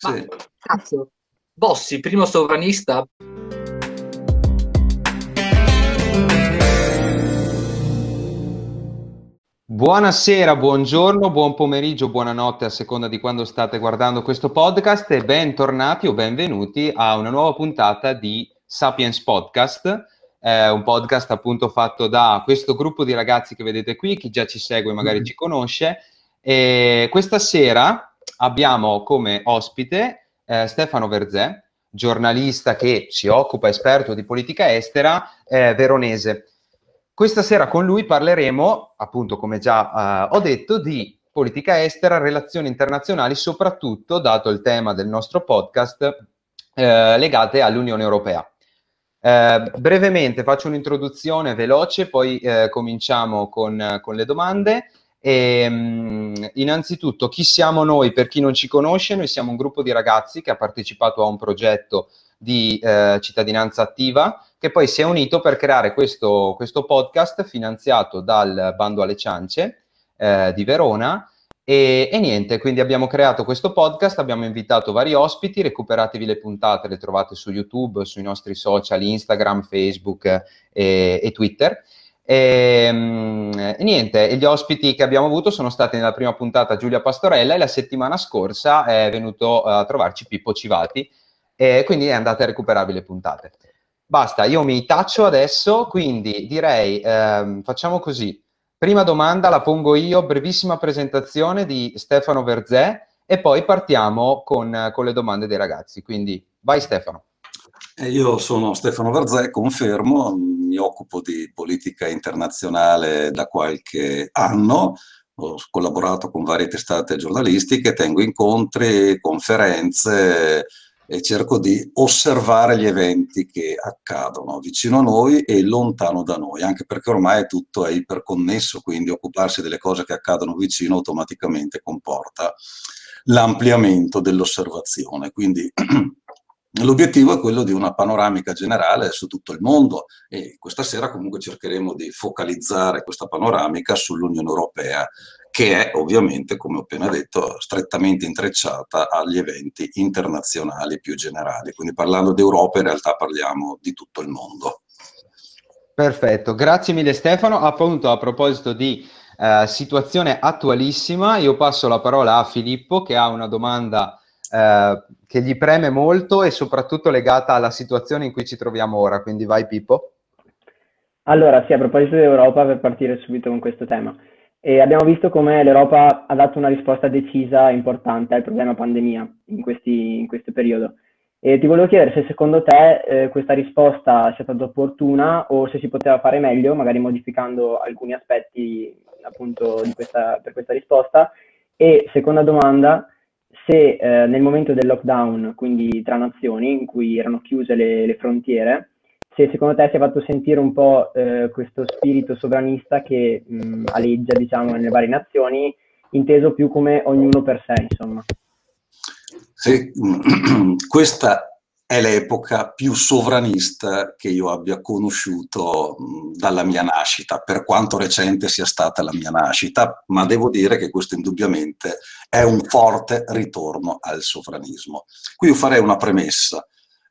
Sì. cazzo, Bossi, primo sovranista. Buonasera, buongiorno, buon pomeriggio, buonanotte a seconda di quando state guardando questo podcast e bentornati o benvenuti a una nuova puntata di Sapiens Podcast, eh, un podcast appunto fatto da questo gruppo di ragazzi che vedete qui, chi già ci segue magari mm. ci conosce. E questa sera abbiamo come ospite eh, Stefano Verzè, giornalista che si occupa, esperto di politica estera, eh, veronese. Questa sera con lui parleremo, appunto come già eh, ho detto, di politica estera, relazioni internazionali, soprattutto, dato il tema del nostro podcast, eh, legate all'Unione Europea. Eh, brevemente faccio un'introduzione veloce, poi eh, cominciamo con, con, le domande. E, um, innanzitutto, chi siamo noi? Per chi non ci conosce, noi siamo un gruppo di ragazzi che ha partecipato a un progetto di eh, cittadinanza attiva che poi si è unito per creare questo, questo podcast finanziato dal Bando alle Ciance eh, di Verona. E, e, niente, quindi abbiamo creato questo podcast, abbiamo invitato vari ospiti, recuperatevi le puntate, le trovate su YouTube, sui nostri social, Instagram, Facebook e, e Twitter. E, mm, e, niente, gli ospiti che abbiamo avuto sono stati nella prima puntata Giulia Pastorella e la settimana scorsa è venuto a trovarci Pippo Civati e quindi andate a recuperarvi le puntate. Basta, io mi taccio adesso, quindi direi ehm, facciamo così. Prima domanda la pongo io, brevissima presentazione di Stefano Verzè e poi partiamo con, con le domande dei ragazzi. Quindi vai Stefano. Io sono Stefano Verzè, confermo, mi occupo di politica internazionale da qualche anno, ho collaborato con varie testate giornalistiche, tengo incontri, conferenze e cerco di osservare gli eventi che accadono vicino a noi e lontano da noi, anche perché ormai tutto è iperconnesso, quindi occuparsi delle cose che accadono vicino automaticamente comporta l'ampliamento dell'osservazione. Quindi L'obiettivo è quello di una panoramica generale su tutto il mondo e questa sera comunque cercheremo di focalizzare questa panoramica sull'Unione Europea che è ovviamente, come ho appena detto, strettamente intrecciata agli eventi internazionali più generali. Quindi parlando d'Europa in realtà parliamo di tutto il mondo. Perfetto, grazie mille Stefano. Appunto a proposito di eh, situazione attualissima, io passo la parola a Filippo che ha una domanda eh, che gli preme molto e soprattutto legata alla situazione in cui ci troviamo ora. Quindi vai Pippo. Allora, sì, a proposito dell'Europa, per partire subito con questo tema. E abbiamo visto come l'Europa ha dato una risposta decisa e importante al problema pandemia in, questi, in questo periodo. E ti volevo chiedere se secondo te eh, questa risposta sia stata opportuna o se si poteva fare meglio, magari modificando alcuni aspetti appunto questa, per questa risposta. E seconda domanda, se eh, nel momento del lockdown, quindi tra nazioni, in cui erano chiuse le, le frontiere, se secondo te si è fatto sentire un po' eh, questo spirito sovranista che mh, aleggia, diciamo, nelle varie nazioni, inteso più come ognuno per sé, insomma. Sì, questa è l'epoca più sovranista che io abbia conosciuto dalla mia nascita, per quanto recente sia stata la mia nascita, ma devo dire che questo indubbiamente è un forte ritorno al sovranismo. Qui io farei una premessa.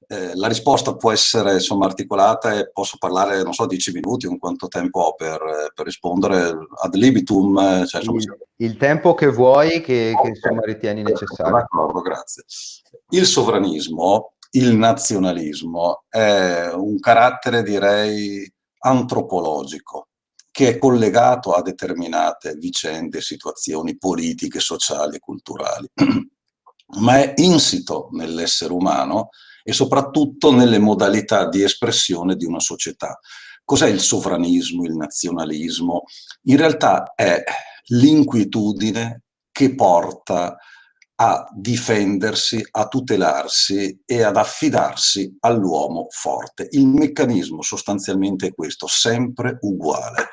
Eh, la risposta può essere insomma, articolata e posso parlare, non so, dieci minuti, un quanto tempo ho per, per rispondere ad libitum. Cioè, insomma, il, il, tempo che vuoi, che, okay. che insomma, ritieni necessario. D'accordo, grazie. Il sovranismo il nazionalismo è un carattere, direi, antropologico, che è collegato a determinate vicende, situazioni politiche, sociali e culturali, ma è insito nell'essere umano e soprattutto nelle modalità di espressione di una società. Cos'è il sovranismo, il nazionalismo? In realtà è l'inquietudine che porta a difendersi, a tutelarsi e ad affidarsi all'uomo forte. Il meccanismo sostanzialmente è questo, sempre uguale.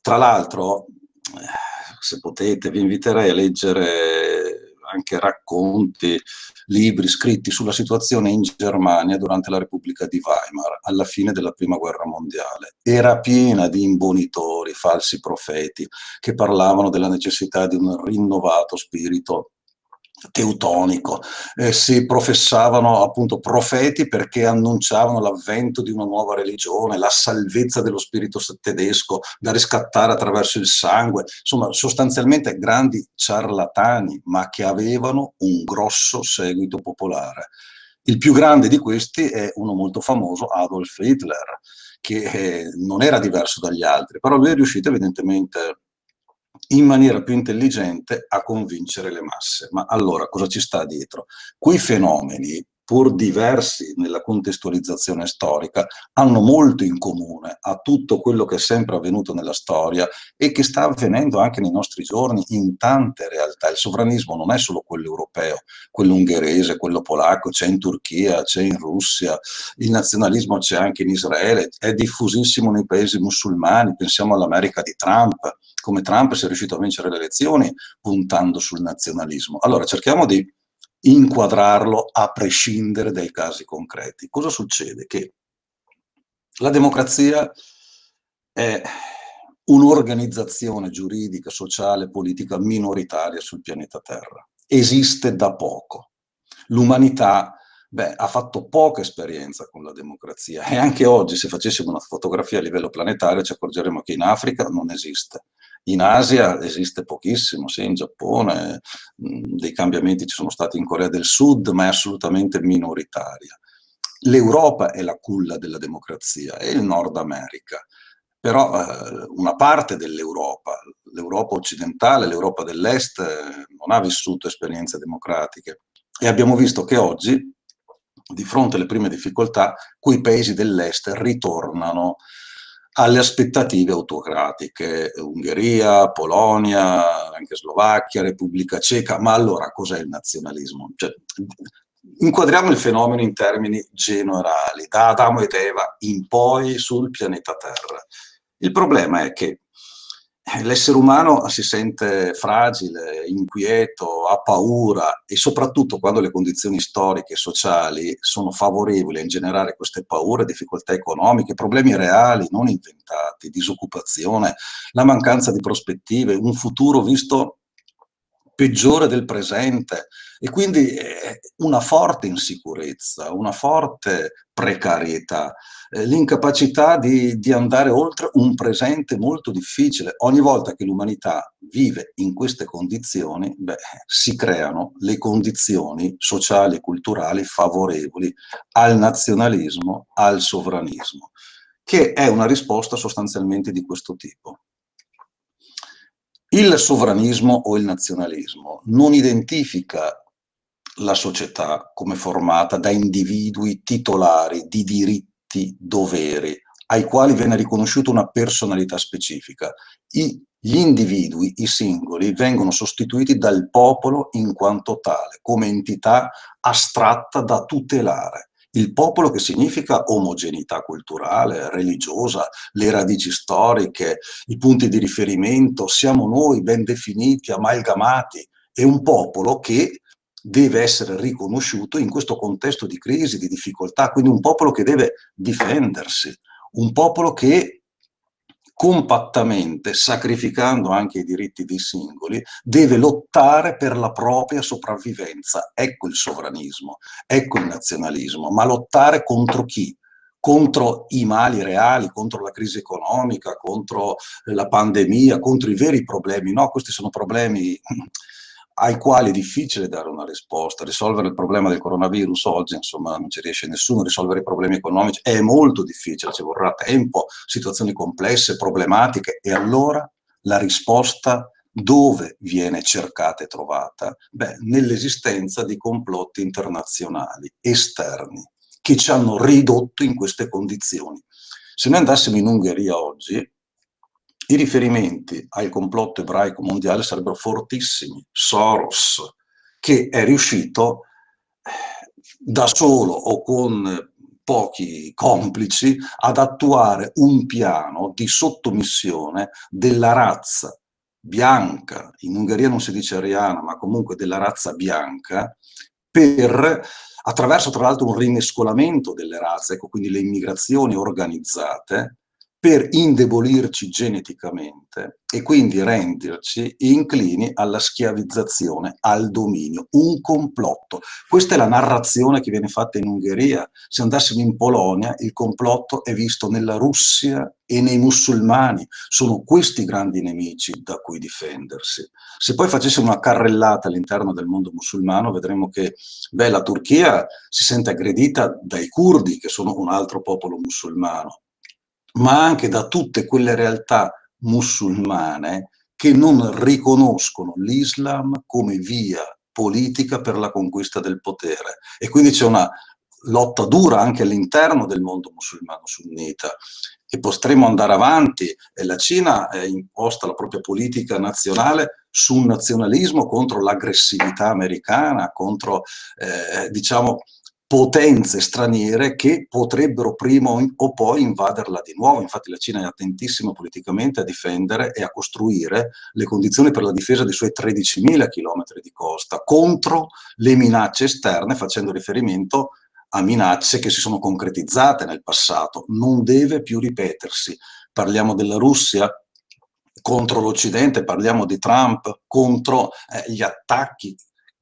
Tra l'altro, eh, se potete, vi inviterei a leggere anche racconti, libri scritti sulla situazione in Germania durante la Repubblica di Weimar, alla fine della Prima Guerra Mondiale. Era piena di imbonitori, falsi profeti, che parlavano della necessità di un rinnovato spirito teutonico, eh, si professavano appunto profeti perché annunciavano l'avvento di una nuova religione, la salvezza dello spirito tedesco da riscattare attraverso il sangue, insomma sostanzialmente grandi ciarlatani, ma che avevano un grosso seguito popolare. Il più grande di questi è uno molto famoso, Adolf Hitler, che eh, non era diverso dagli altri, però lui è riuscito evidentemente in maniera più intelligente a convincere le masse. Ma allora cosa ci sta dietro? Quei fenomeni pur diversi nella contestualizzazione storica, hanno molto in comune a tutto quello che è sempre avvenuto nella storia e che sta avvenendo anche nei nostri giorni in tante realtà. Il sovranismo non è solo quello europeo, quello ungherese, quello polacco, c'è in Turchia, c'è in Russia, il nazionalismo c'è anche in Israele, è diffusissimo nei paesi musulmani, pensiamo all'America di Trump, come Trump sia riuscito a vincere le elezioni puntando sul nazionalismo. Allora cerchiamo di inquadrarlo a prescindere dai casi concreti. Cosa succede? Che la democrazia è un'organizzazione giuridica, sociale, politica minoritaria sul pianeta Terra. Esiste da poco. L'umanità beh, ha fatto poca esperienza con la democrazia e anche oggi se facessimo una fotografia a livello planetario ci accorgeremo che in Africa non esiste. In Asia esiste pochissimo, sì, in Giappone mh, dei cambiamenti ci sono stati in Corea del Sud, ma è assolutamente minoritaria. L'Europa è la culla della democrazia e il Nord America, però eh, una parte dell'Europa, l'Europa occidentale, l'Europa dell'Est, eh, non ha vissuto esperienze democratiche e abbiamo visto che oggi, di fronte alle prime difficoltà, quei paesi dell'Est ritornano alle aspettative autocratiche, Ungheria, Polonia, anche Slovacchia, Repubblica Ceca, ma allora cos'è il nazionalismo? Cioè, inquadriamo il fenomeno in termini generali, da Adamo ed Eva in poi sul pianeta Terra. Il problema è che l'essere umano si sente fragile, inquieto, ha paura e soprattutto quando le condizioni storiche e sociali sono favorevoli a ingenerare queste paure, difficoltà economiche, problemi reali, non inventati, disoccupazione, la mancanza di prospettive, un futuro visto peggiore del presente e quindi eh, una forte insicurezza, una forte precarietà, eh, l'incapacità di, di, andare oltre un presente molto difficile. Ogni volta che l'umanità vive in queste condizioni, beh, si creano le condizioni sociali e culturali favorevoli al nazionalismo, al sovranismo, che è una risposta sostanzialmente di questo tipo. Il sovranismo o il nazionalismo non identifica la società come formata da individui titolari di diritti, doveri, ai quali viene riconosciuta una personalità specifica. I, gli individui, i singoli, vengono sostituiti dal popolo in quanto tale, come entità astratta da tutelare il popolo che significa omogeneità culturale, religiosa, le radici storiche, i punti di riferimento, siamo noi ben definiti, amalgamati, è un popolo che deve essere riconosciuto in questo contesto di crisi, di difficoltà, quindi un popolo che deve difendersi, un popolo che compattamente, sacrificando anche i diritti dei singoli, deve lottare per la propria sopravvivenza. Ecco il sovranismo, ecco il nazionalismo, ma lottare contro chi? contro i mali reali, contro la crisi economica, contro la pandemia, contro i veri problemi. No, questi sono problemi ai quali è difficile dare una risposta. Risolvere il problema del coronavirus oggi, insomma, non ci riesce nessuno, risolvere i problemi economici è molto difficile, ci vorrà tempo, situazioni complesse, problematiche, e allora la risposta dove viene cercata e trovata? Beh, nell'esistenza di complotti internazionali esterni che ci hanno ridotto in queste condizioni. Se noi andassimo in Ungheria oggi, i riferimenti al complotto ebraico mondiale sarebbero fortissimi. Soros, che è riuscito eh, da solo o con pochi complici ad attuare un piano di sottomissione della razza bianca, in Ungheria non si dice ariana, ma comunque della razza bianca, per, attraverso tra l'altro un rimescolamento delle razze, ecco quindi le immigrazioni organizzate, per indebolirci geneticamente e quindi renderci inclini alla schiavizzazione, al dominio, un complotto. Questa è la narrazione che viene fatta in Ungheria. Se andassimo in Polonia, il complotto è visto nella Russia e nei musulmani. Sono questi grandi nemici da cui difendersi. Se poi facessimo una carrellata all'interno del mondo musulmano, vedremo che beh, la Turchia si sente aggredita dai curdi, che sono un altro popolo musulmano ma anche da tutte quelle realtà musulmane che non riconoscono l'Islam come via politica per la conquista del potere. E quindi c'è una lotta dura anche all'interno del mondo musulmano sunnita e potremo andare avanti e la Cina è imposta la propria politica nazionale su un nazionalismo contro l'aggressività americana, contro eh, diciamo potenze straniere che potrebbero prima o poi invaderla di nuovo. Infatti la Cina è attentissima politicamente a difendere e a costruire le condizioni per la difesa dei suoi 13.000 km di costa contro le minacce esterne, facendo riferimento a minacce che si sono concretizzate nel passato. Non deve più ripetersi. Parliamo della Russia, contro l'Occidente, parliamo di Trump contro eh, gli attacchi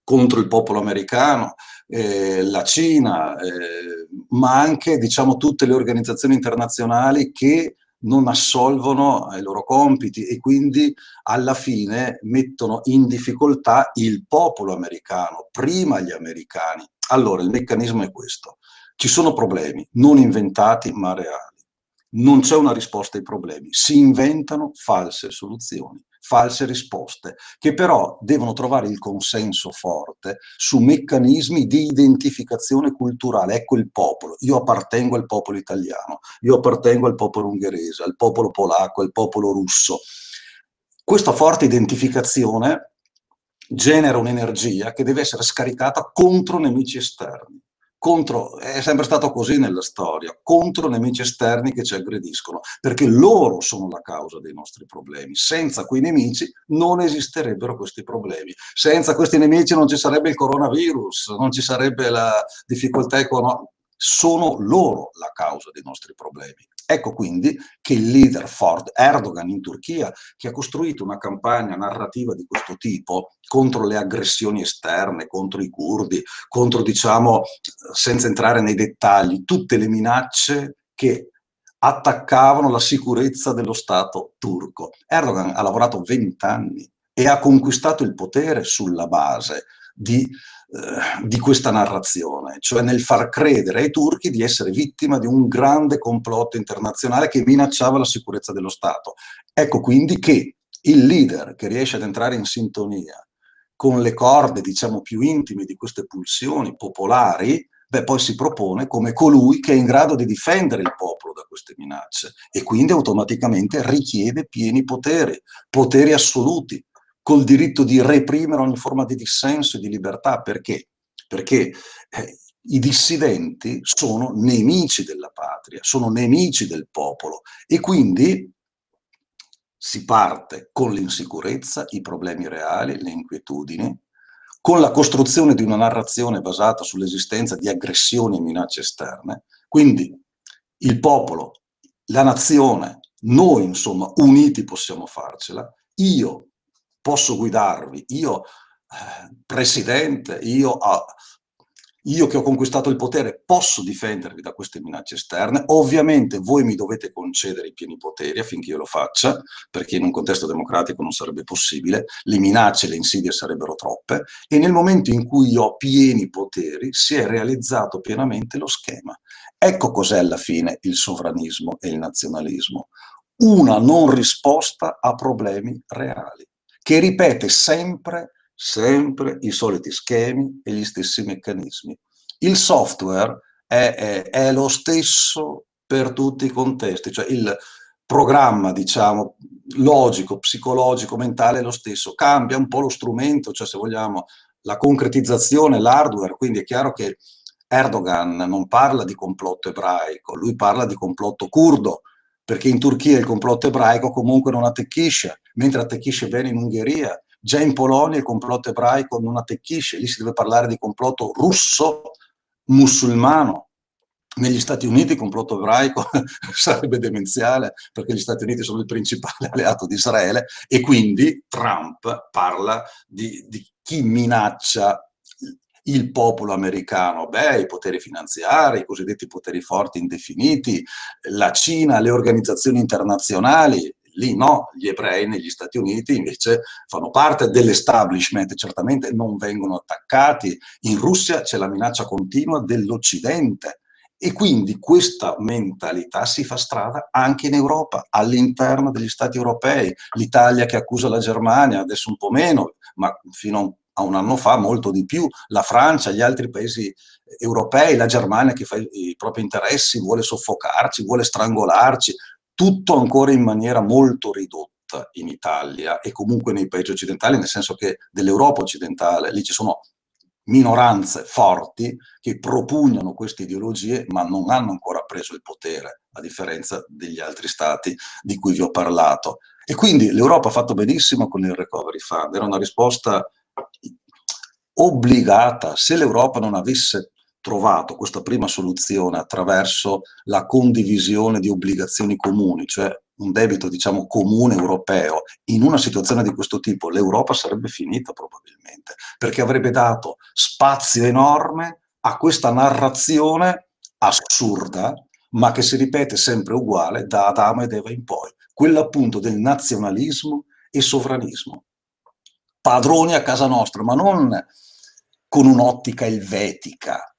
contro il popolo americano, eh, la Cina, eh, ma anche diciamo, tutte le organizzazioni internazionali che non assolvono ai loro compiti e quindi alla fine mettono in difficoltà il popolo americano, prima gli americani. Allora il meccanismo è questo. Ci sono problemi non inventati ma reali. Non c'è una risposta ai problemi, si inventano false soluzioni false risposte, che però devono trovare il consenso forte su meccanismi di identificazione culturale. Ecco il popolo, io appartengo al popolo italiano, io appartengo al popolo ungherese, al popolo polacco, al popolo russo. Questa forte identificazione genera un'energia che deve essere scaricata contro nemici esterni contro, è sempre stato così nella storia, contro nemici esterni che ci aggrediscono, perché loro sono la causa dei nostri problemi. Senza quei nemici non esisterebbero questi problemi. Senza questi nemici non ci sarebbe il coronavirus, non ci sarebbe la difficoltà economica. Sono loro la causa dei nostri problemi. Ecco quindi che il leader Ford Erdogan in Turchia, che ha costruito una campagna narrativa di questo tipo contro le aggressioni esterne, contro i curdi, contro, diciamo, senza entrare nei dettagli, tutte le minacce che attaccavano la sicurezza dello Stato turco. Erdogan ha lavorato vent'anni e ha conquistato il potere sulla base di di questa narrazione, cioè nel far credere ai turchi di essere vittima di un grande complotto internazionale che minacciava la sicurezza dello Stato. Ecco quindi che il leader che riesce ad entrare in sintonia con le corde, diciamo, più intime di queste pulsioni popolari, beh, poi si propone come colui che è in grado di difendere il popolo da queste minacce e quindi automaticamente richiede pieni poteri, poteri assoluti, col diritto di reprimere ogni forma di dissenso e di libertà. Perché? Perché eh, i dissidenti sono nemici della patria, sono nemici del popolo e quindi si parte con l'insicurezza, i problemi reali, le inquietudini, con la costruzione di una narrazione basata sull'esistenza di aggressioni e minacce esterne. Quindi il popolo, la nazione, noi insomma uniti possiamo farcela. Io posso guidarvi, io eh, presidente, io, io che ho conquistato il potere posso difendervi da queste minacce esterne, ovviamente voi mi dovete concedere i pieni poteri affinché io lo faccia, perché in un contesto democratico non sarebbe possibile, le minacce, le insidie sarebbero troppe, e nel momento in cui io ho pieni poteri si è realizzato pienamente lo schema. Ecco cos'è alla fine il sovranismo e il nazionalismo. Una non risposta a problemi reali che ripete sempre, sempre i soliti schemi e gli stessi meccanismi. Il software è, è, è lo stesso per tutti i contesti, cioè il programma, diciamo, logico, psicologico, mentale è lo stesso, cambia un po' lo strumento, cioè se vogliamo la concretizzazione, l'hardware, quindi è chiaro che Erdogan non parla di complotto ebraico, lui parla di complotto curdo, perché in Turchia il complotto ebraico comunque non attecchisce, mentre attecchisce bene in Ungheria. Già in Polonia il complotto ebraico non attecchisce, lì si deve parlare di complotto russo musulmano. negli Stati Uniti il complotto ebraico sarebbe demenziale perché gli Stati Uniti sono il principale alleato di Israele e quindi Trump parla di, di chi minaccia il popolo americano? Beh, i poteri finanziari, i cosiddetti poteri forti indefiniti, la Cina, le organizzazioni internazionali, lì no, gli ebrei negli Stati Uniti invece fanno parte dell'establishment, certamente non vengono attaccati. In Russia c'è la minaccia continua dell'Occidente. E quindi questa mentalità si fa strada anche in Europa, all'interno degli Stati europei. L'Italia che accusa la Germania, adesso un po' meno, ma fino a un un anno fa molto di più, la Francia, gli altri paesi europei, la Germania che fa i propri interessi, vuole soffocarci, vuole strangolarci, tutto ancora in maniera molto ridotta in Italia e comunque nei paesi occidentali, nel senso che dell'Europa occidentale lì ci sono minoranze forti che propugnano queste ideologie ma non hanno ancora preso il potere, a differenza degli altri stati di cui vi ho parlato. E quindi l'Europa ha fatto benissimo con il Recovery Fund, era una risposta obbligata, se l'Europa non avesse trovato questa prima soluzione attraverso la condivisione di obbligazioni comuni, cioè un debito diciamo comune europeo, in una situazione di questo tipo l'Europa sarebbe finita probabilmente, perché avrebbe dato spazio enorme a questa narrazione assurda, ma che si ripete sempre uguale da Adamo ed Eva in poi, quella appunto del nazionalismo e sovranismo padroni a casa nostra, ma non con un'ottica elvetica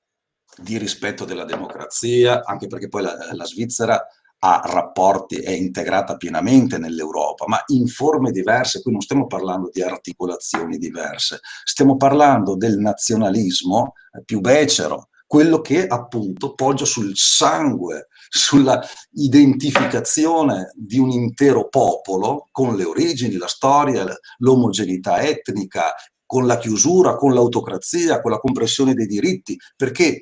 di rispetto della democrazia, anche perché poi la, la Svizzera ha rapporti, è integrata pienamente nell'Europa, ma in forme diverse. Qui non stiamo parlando di articolazioni diverse, stiamo parlando del nazionalismo più becero, quello che appunto poggia sul sangue, sulla identificazione di un intero popolo con le origini, la storia, l'omogeneità etnica, con la chiusura, con l'autocrazia, con la compressione dei diritti, perché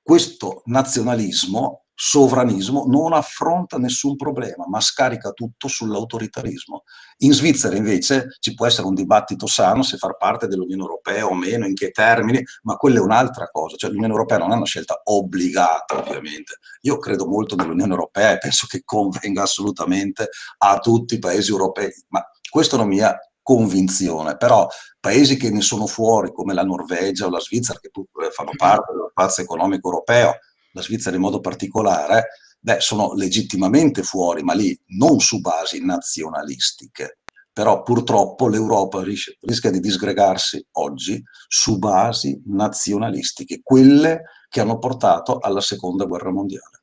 questo nazionalismo sovranismo non affronta nessun problema, ma scarica tutto sull'autoritarismo. In Svizzera invece ci può essere un dibattito sano se far parte dell'Unione Europea o meno, in che termini, ma quella è un'altra cosa, cioè l'Unione Europea non è una scelta obbligata ovviamente. Io credo molto nell'Unione Europea e penso che convenga assolutamente a tutti i paesi europei, ma questa è una mia convinzione, però paesi che ne sono fuori come la Norvegia o la Svizzera che fanno parte dello spazio economico europeo la Svizzera in modo particolare, beh, sono legittimamente fuori, ma lì non su basi nazionalistiche. Però purtroppo l'Europa rischia, rischia di disgregarsi oggi su basi nazionalistiche, quelle che hanno portato alla seconda guerra mondiale.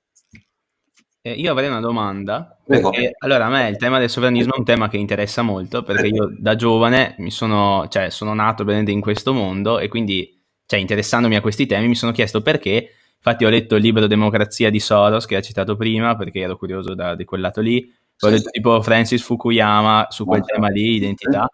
Eh, io avrei una domanda, perché allora a me il tema del sovranismo è un tema che interessa molto, perché io da giovane mi sono, cioè, sono nato in questo mondo e quindi, cioè, interessandomi a questi temi, mi sono chiesto perché Infatti ho letto il libro Democrazia di Soros che ha citato prima perché ero curioso da, di quel lato lì. Ho letto tipo Francis Fukuyama su quel tema lì, identità.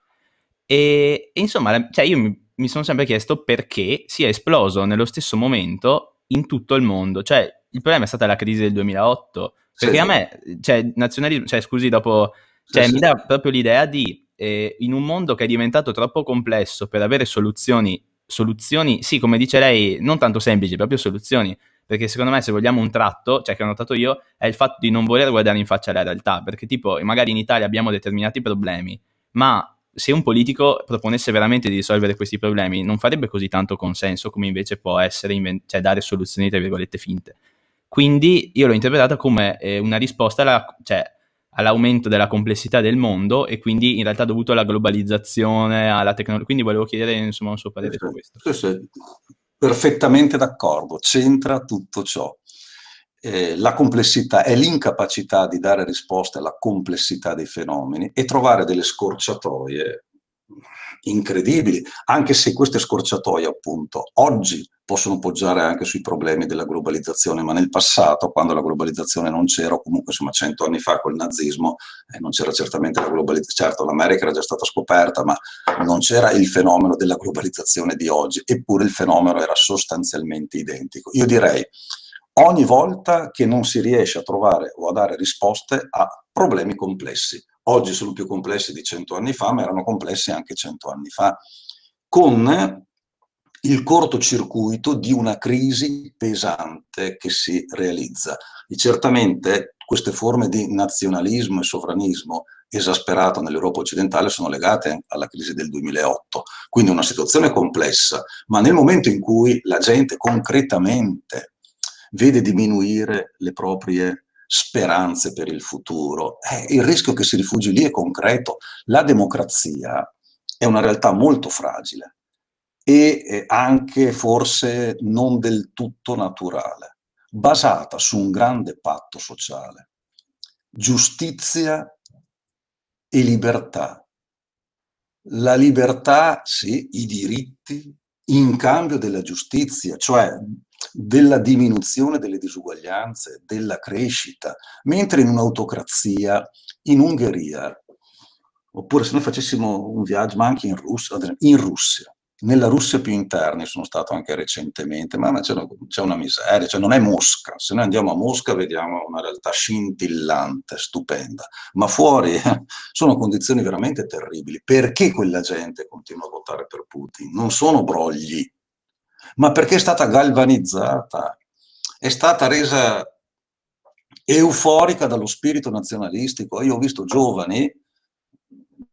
E, e insomma, cioè io mi, mi, sono sempre chiesto perché sia esploso nello stesso momento in tutto il mondo. Cioè, il problema è stata la crisi del 2008. Perché sì. a me, cioè, nazionalismo, cioè, scusi, dopo, cioè, sì, mi dà proprio l'idea di, eh, in un mondo che è diventato troppo complesso per avere soluzioni soluzioni, sì, come dice lei, non tanto semplici, proprio soluzioni. Perché secondo me, se vogliamo un tratto, cioè che ho notato io, è il fatto di non voler guardare in faccia la realtà. Perché, tipo, magari in Italia abbiamo determinati problemi, ma se un politico proponesse veramente di risolvere questi problemi, non farebbe così tanto consenso come invece può essere invent- cioè dare soluzioni, tra virgolette, finte. Quindi io l'ho interpretata come eh, una risposta alla, cioè, all'aumento della complessità del mondo e quindi in realtà dovuto alla globalizzazione, alla tecnologia. Quindi volevo chiedere insomma un suo parere su questo. Sì, sì. Perfettamente d'accordo, c'entra tutto ciò. Eh, la complessità è l'incapacità di dare risposte alla complessità dei fenomeni e trovare delle scorciatoie incredibili, anche se queste scorciatoie appunto oggi possono poggiare anche sui problemi della globalizzazione, ma nel passato, quando la globalizzazione non c'era, o comunque insomma cento anni fa col nazismo, eh, non c'era certamente la globalizzazione, certo l'America era già stata scoperta, ma non c'era il fenomeno della globalizzazione di oggi, eppure il fenomeno era sostanzialmente identico. Io direi, ogni volta che non si riesce a trovare o a dare risposte a problemi complessi, oggi sono più complessi di cento anni fa, ma erano complessi anche cento anni fa, con il cortocircuito di una crisi pesante che si realizza. E certamente queste forme di nazionalismo e sovranismo esasperato nell'Europa occidentale sono legate alla crisi del 2008. Quindi una situazione complessa, ma nel momento in cui la gente concretamente vede diminuire le proprie speranze per il futuro, eh, il rischio che si rifugi lì è concreto. La democrazia è una realtà molto fragile e eh, anche forse non del tutto naturale, basata su un grande patto sociale. Giustizia e libertà. La libertà, sì, i diritti in cambio della giustizia, cioè della diminuzione delle disuguaglianze, della crescita, mentre in un'autocrazia, in Ungheria, oppure se noi facessimo un viaggio, ma anche in Russia, in Russia, nella Russia più interna, sono stato anche recentemente, ma c'è una, c'è una, miseria, cioè non è Mosca. Se noi andiamo a Mosca vediamo una realtà scintillante, stupenda, ma fuori sono condizioni veramente terribili. Perché quella gente continua a votare per Putin? Non sono brogli, ma perché è stata galvanizzata, è stata resa euforica dallo spirito nazionalistico. Io ho visto giovani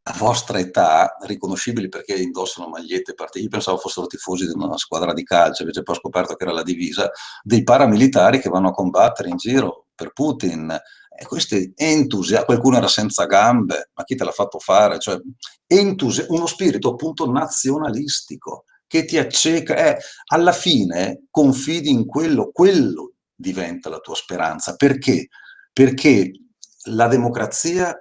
a vostra età, riconoscibili perché indossano magliette partite, io pensavo fossero tifosi di una squadra di calcio, invece poi ho scoperto che era la divisa, dei paramilitari che vanno a combattere in giro per Putin. E questi entusiasmi, qualcuno era senza gambe, ma chi te l'ha fatto fare? Cioè, entusi- uno spirito appunto nazionalistico che ti acceca, eh, alla fine confidi in quello, quello diventa la tua speranza. Perché? Perché la democrazia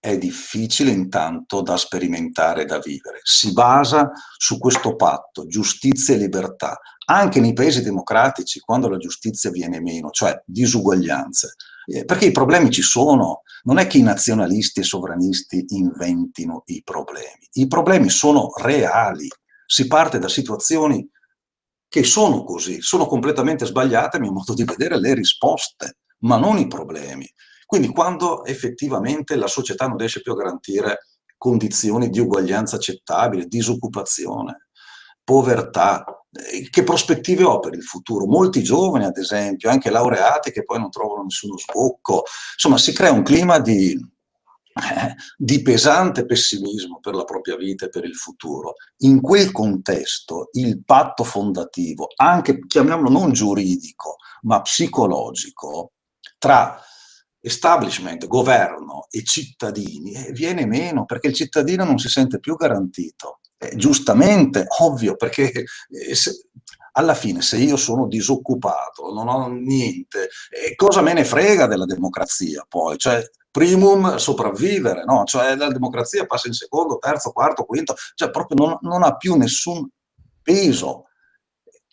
è difficile intanto da sperimentare da vivere. Si basa su questo patto, giustizia e libertà, anche nei paesi democratici, quando la giustizia viene meno, cioè disuguaglianze. Eh, perché i problemi ci sono, non è che i nazionalisti e sovranisti inventino i problemi, i problemi sono reali, si parte da situazioni che sono così, sono completamente sbagliate a mio modo di vedere le risposte, ma non i problemi. Quindi quando effettivamente la società non riesce più a garantire condizioni di uguaglianza accettabile, disoccupazione, povertà, eh, che prospettive ho per il futuro? Molti giovani, ad esempio, anche laureati che poi non trovano nessuno sbocco, insomma si crea un clima di, di pesante pessimismo per la propria vita e per il futuro. In quel contesto il patto fondativo, anche chiamiamolo non giuridico, ma psicologico, tra establishment, governo e cittadini eh, viene meno perché il cittadino non si sente più garantito. Eh, giustamente, ovvio, perché eh, se, alla fine se io sono disoccupato, non ho niente, eh, cosa me ne frega della democrazia poi? Cioè, primum sopravvivere, no? Cioè la democrazia passa in secondo, terzo, quarto, quinto, cioè proprio non, non ha più nessun peso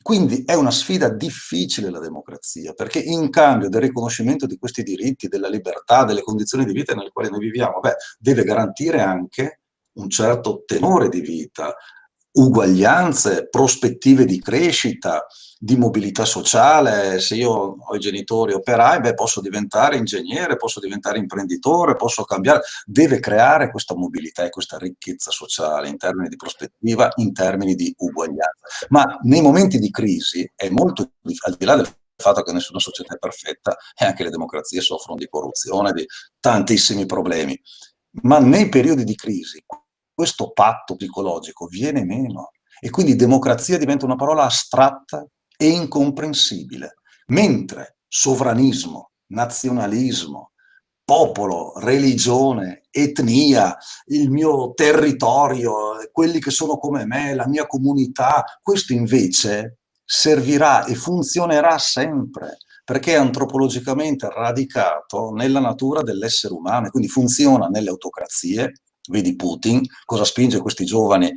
quindi è una sfida difficile la democrazia, perché in cambio del riconoscimento di questi diritti, della libertà, delle condizioni di vita nelle quali noi viviamo, beh, deve garantire anche un certo tenore di vita, uguaglianze, prospettive di crescita, di mobilità sociale, se io ho i genitori operai, beh, posso diventare ingegnere, posso diventare imprenditore, posso cambiare, deve creare questa mobilità e questa ricchezza sociale in termini di prospettiva, in termini di uguaglianza. Ma nei momenti di crisi è molto, al di là del fatto che nessuna società è perfetta e anche le democrazie soffrono di corruzione, di tantissimi problemi, ma nei periodi di crisi questo patto psicologico viene meno. E quindi democrazia diventa una parola astratta e incomprensibile, mentre sovranismo, nazionalismo, popolo, religione, etnia, il mio territorio, quelli che sono come me, la mia comunità, questo invece servirà e funzionerà sempre perché è antropologicamente radicato nella natura dell'essere umano e quindi funziona nelle autocrazie, vedi Putin, cosa spinge questi giovani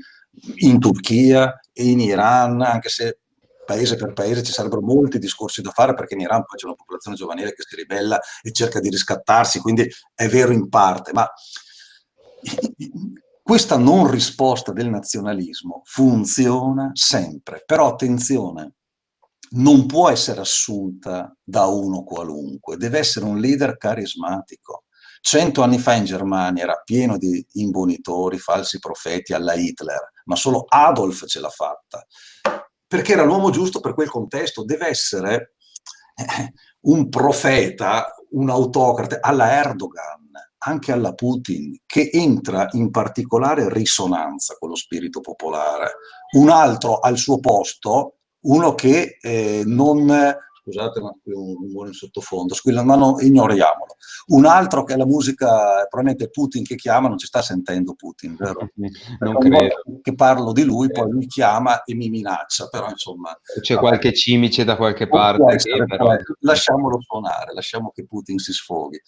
in Turchia e in Iran, anche se paese per paese ci sarebbero molti discorsi da fare perché in Iran poi c'è una popolazione giovanile che si ribella e cerca di riscattarsi, quindi è vero in parte, ma questa non risposta del nazionalismo funziona sempre, però attenzione, non può essere assunta da uno qualunque, deve essere un leader carismatico. Cento anni fa in Germania era pieno di imbonitori, falsi profeti alla Hitler, ma solo Adolf ce l'ha fatta perché era l'uomo giusto per quel contesto, deve essere eh, un profeta, un autocrate alla Erdogan, anche alla Putin, che entra in particolare risonanza con lo spirito popolare. Un altro al suo posto, uno che eh, non scusate ma qui un rumore in sottofondo, squilla, ma no, ignoriamolo. Un altro che è la musica, probabilmente Putin che chiama, non ci sta sentendo Putin, vero? Non credo. Che parlo di lui, poi lui chiama e mi minaccia, però insomma... C'è qualche cimice da qualche parte. Essere, però... Lasciamolo suonare, lasciamo che Putin si sfoghi.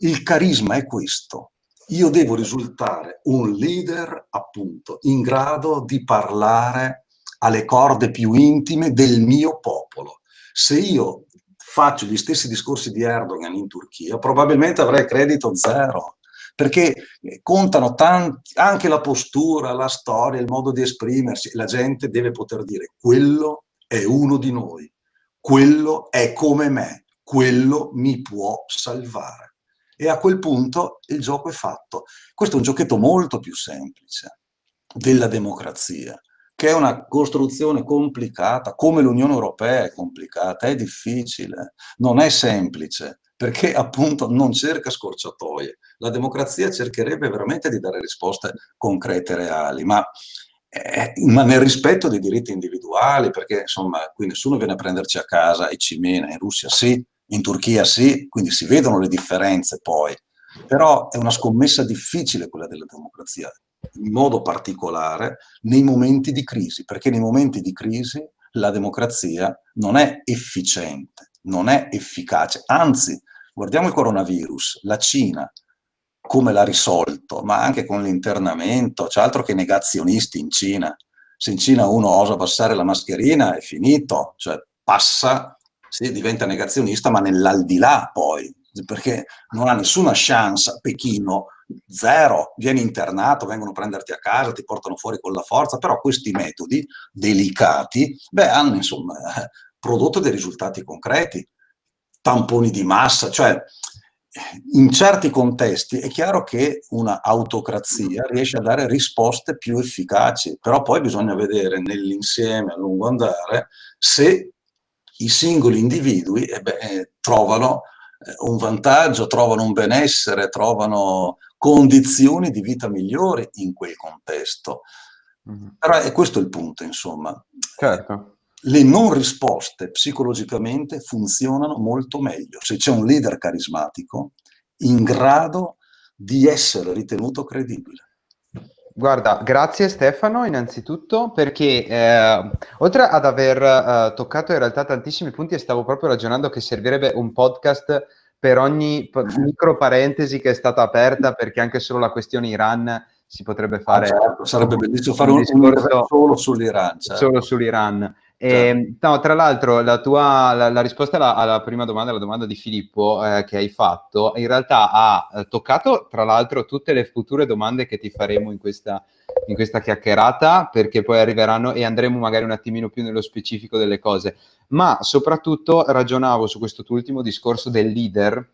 Il carisma è questo, io devo risultare un leader appunto in grado di parlare alle corde più intime del mio popolo. Se io faccio gli stessi discorsi di Erdogan in Turchia, probabilmente avrei credito zero, perché contano tanti, anche la postura, la storia, il modo di esprimersi. La gente deve poter dire quello è uno di noi, quello è come me, quello mi può salvare. E a quel punto il gioco è fatto. Questo è un giochetto molto più semplice della democrazia che è una costruzione complicata, come l'Unione Europea è complicata, è difficile, non è semplice, perché appunto non cerca scorciatoie. La democrazia cercherebbe veramente di dare risposte concrete e reali, ma, eh, ma, nel rispetto dei diritti individuali, perché insomma qui nessuno viene a prenderci a casa e ci mena, in Russia sì, in Turchia sì, quindi si vedono le differenze poi. Però è una scommessa difficile quella della democrazia in modo particolare nei momenti di crisi, perché nei momenti di crisi la democrazia non è efficiente, non è efficace, anzi, guardiamo il coronavirus, la Cina come l'ha risolto, ma anche con l'internamento, c'è altro che negazionisti in Cina. Se in Cina uno osa passare la mascherina è finito, cioè passa, sì, diventa negazionista, ma nell'aldilà poi, perché non ha nessuna chance a Pechino zero, vieni internato, vengono a prenderti a casa, ti portano fuori con la forza, però questi metodi delicati, beh, hanno insomma prodotto dei risultati concreti, tamponi di massa, cioè in certi contesti è chiaro che una autocrazia riesce a dare risposte più efficaci, però poi bisogna vedere nell'insieme a lungo andare se i singoli individui eh beh, trovano eh, un vantaggio, trovano un benessere, trovano condizioni di vita migliori in quel contesto. Mm-hmm. Però è questo il punto, insomma. Certo. Le non risposte psicologicamente funzionano molto meglio se c'è un leader carismatico in grado di essere ritenuto credibile. Guarda, grazie Stefano innanzitutto perché eh, oltre ad aver eh, toccato in realtà tantissimi punti e stavo proprio ragionando che servirebbe un podcast per ogni micro parentesi che è stata aperta, perché anche solo la questione Iran si potrebbe ah, fare. Ah, certo, sarebbe bellissimo fare un, discorso solo sull'Iran. Certo. Solo sull'Iran. E, certo. no, tra l'altro, la, tua, la, la risposta alla, alla, prima domanda, la domanda di Filippo eh, che hai fatto, in realtà ha eh, toccato, tra l'altro, tutte le future domande che ti faremo in questa, in questa chiacchierata, perché poi arriveranno e andremo magari un attimino più nello specifico delle cose. Ma soprattutto ragionavo su questo tuo ultimo discorso del leader,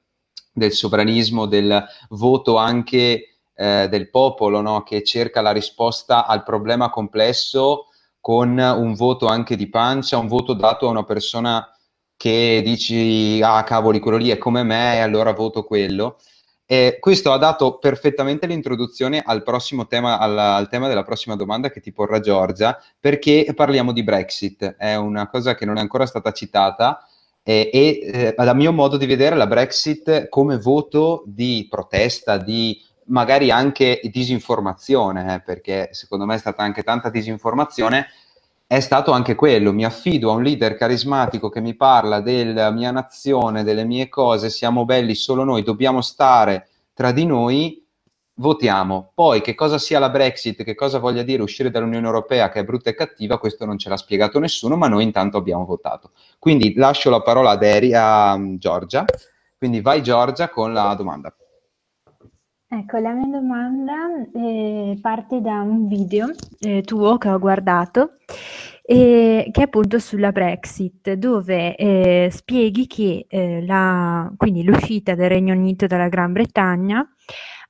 del sovranismo, del voto anche eh, del popolo, no? che cerca la risposta al problema complesso con un voto anche di pancia, un voto dato a una persona che dici, ah cavoli, quello lì è come me, e allora voto quello. E questo ha dato perfettamente l'introduzione al prossimo tema, al, al, tema della prossima domanda che ti porrà Giorgia, perché parliamo di Brexit. È una cosa che non è ancora stata citata e, e eh, a mio modo di vedere la Brexit come voto di protesta, di magari anche disinformazione, eh, perché secondo me è stata anche tanta disinformazione, è stato anche quello, mi affido a un leader carismatico che mi parla della mia nazione, delle mie cose, siamo belli solo noi, dobbiamo stare tra di noi, votiamo. Poi che cosa sia la Brexit, che cosa voglia dire uscire dall'Unione Europea, che è brutta e cattiva, questo non ce l'ha spiegato nessuno, ma noi intanto abbiamo votato. Quindi lascio la parola a, Deri, a Giorgia, quindi vai Giorgia con la domanda. Ecco, la mia domanda eh, parte da un video eh, tuo che ho guardato, eh, che è appunto sulla Brexit, dove eh, spieghi che eh, la, quindi l'uscita del Regno Unito dalla Gran Bretagna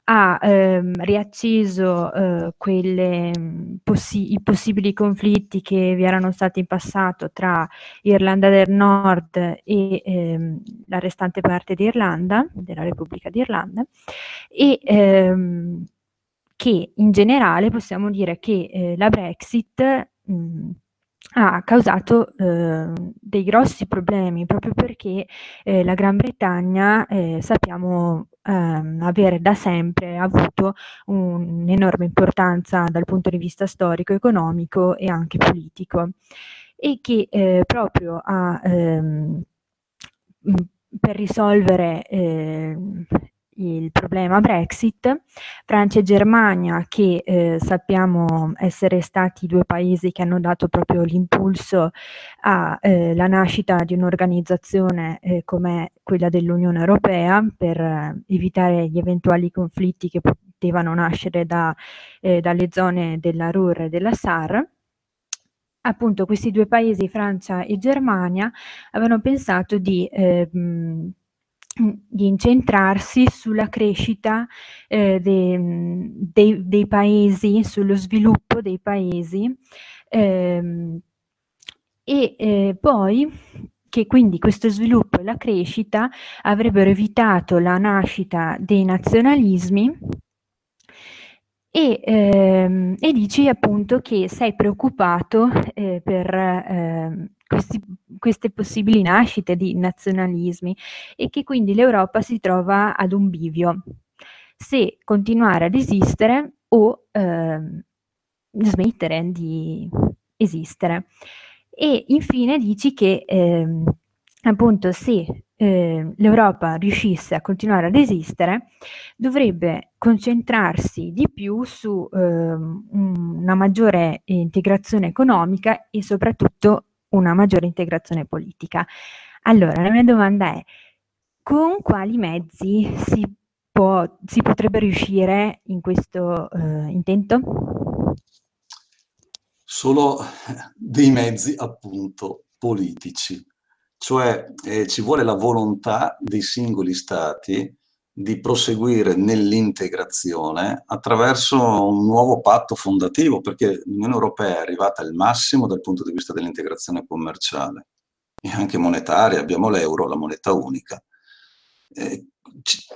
ha ehm, riacceso eh, quelle, mm, possi- i possibili conflitti che vi erano stati in passato tra Irlanda del Nord e ehm, la restante parte d'Irlanda, della Repubblica d'Irlanda, e ehm, che in generale possiamo dire che eh, la Brexit mh, mm, ha causato eh, dei grossi problemi proprio perché eh, la Gran Bretagna eh, sappiamo ehm, avere da sempre avuto un'enorme importanza dal punto di vista storico, economico e anche politico. E che eh, proprio a, ehm, per risolvere eh, il problema Brexit, Francia e Germania che eh, sappiamo essere stati due paesi che hanno dato proprio l'impulso alla eh, nascita di un'organizzazione eh, come quella dell'Unione Europea per eh, evitare gli eventuali conflitti che potevano nascere da, eh, dalle zone della Ruhr e della Sar appunto questi due paesi, Francia e Germania, avevano pensato di eh, di incentrarsi sulla crescita eh, de, dei, dei, paesi, sullo sviluppo dei paesi ehm, e eh, poi che quindi questo sviluppo e la crescita avrebbero evitato la nascita dei nazionalismi e, ehm, e dici appunto che sei preoccupato eh, per eh, questi, queste possibili nascite di nazionalismi e che quindi l'Europa si trova ad un bivio, se continuare ad esistere o ehm, smettere di esistere. E infine dici che ehm, appunto se eh, l'Europa riuscisse a continuare ad esistere, dovrebbe concentrarsi di più su eh, una maggiore integrazione economica e soprattutto una maggiore integrazione politica. Allora, la mia domanda è, con quali mezzi si, può, si potrebbe riuscire in questo eh, intento? Solo dei mezzi appunto politici cioè eh, ci vuole la volontà dei singoli stati di proseguire nell'integrazione attraverso un nuovo patto fondativo, perché l'Unione Europea è arrivata al massimo dal punto di vista dell'integrazione commerciale e anche monetaria, abbiamo l'euro, la moneta unica. Eh,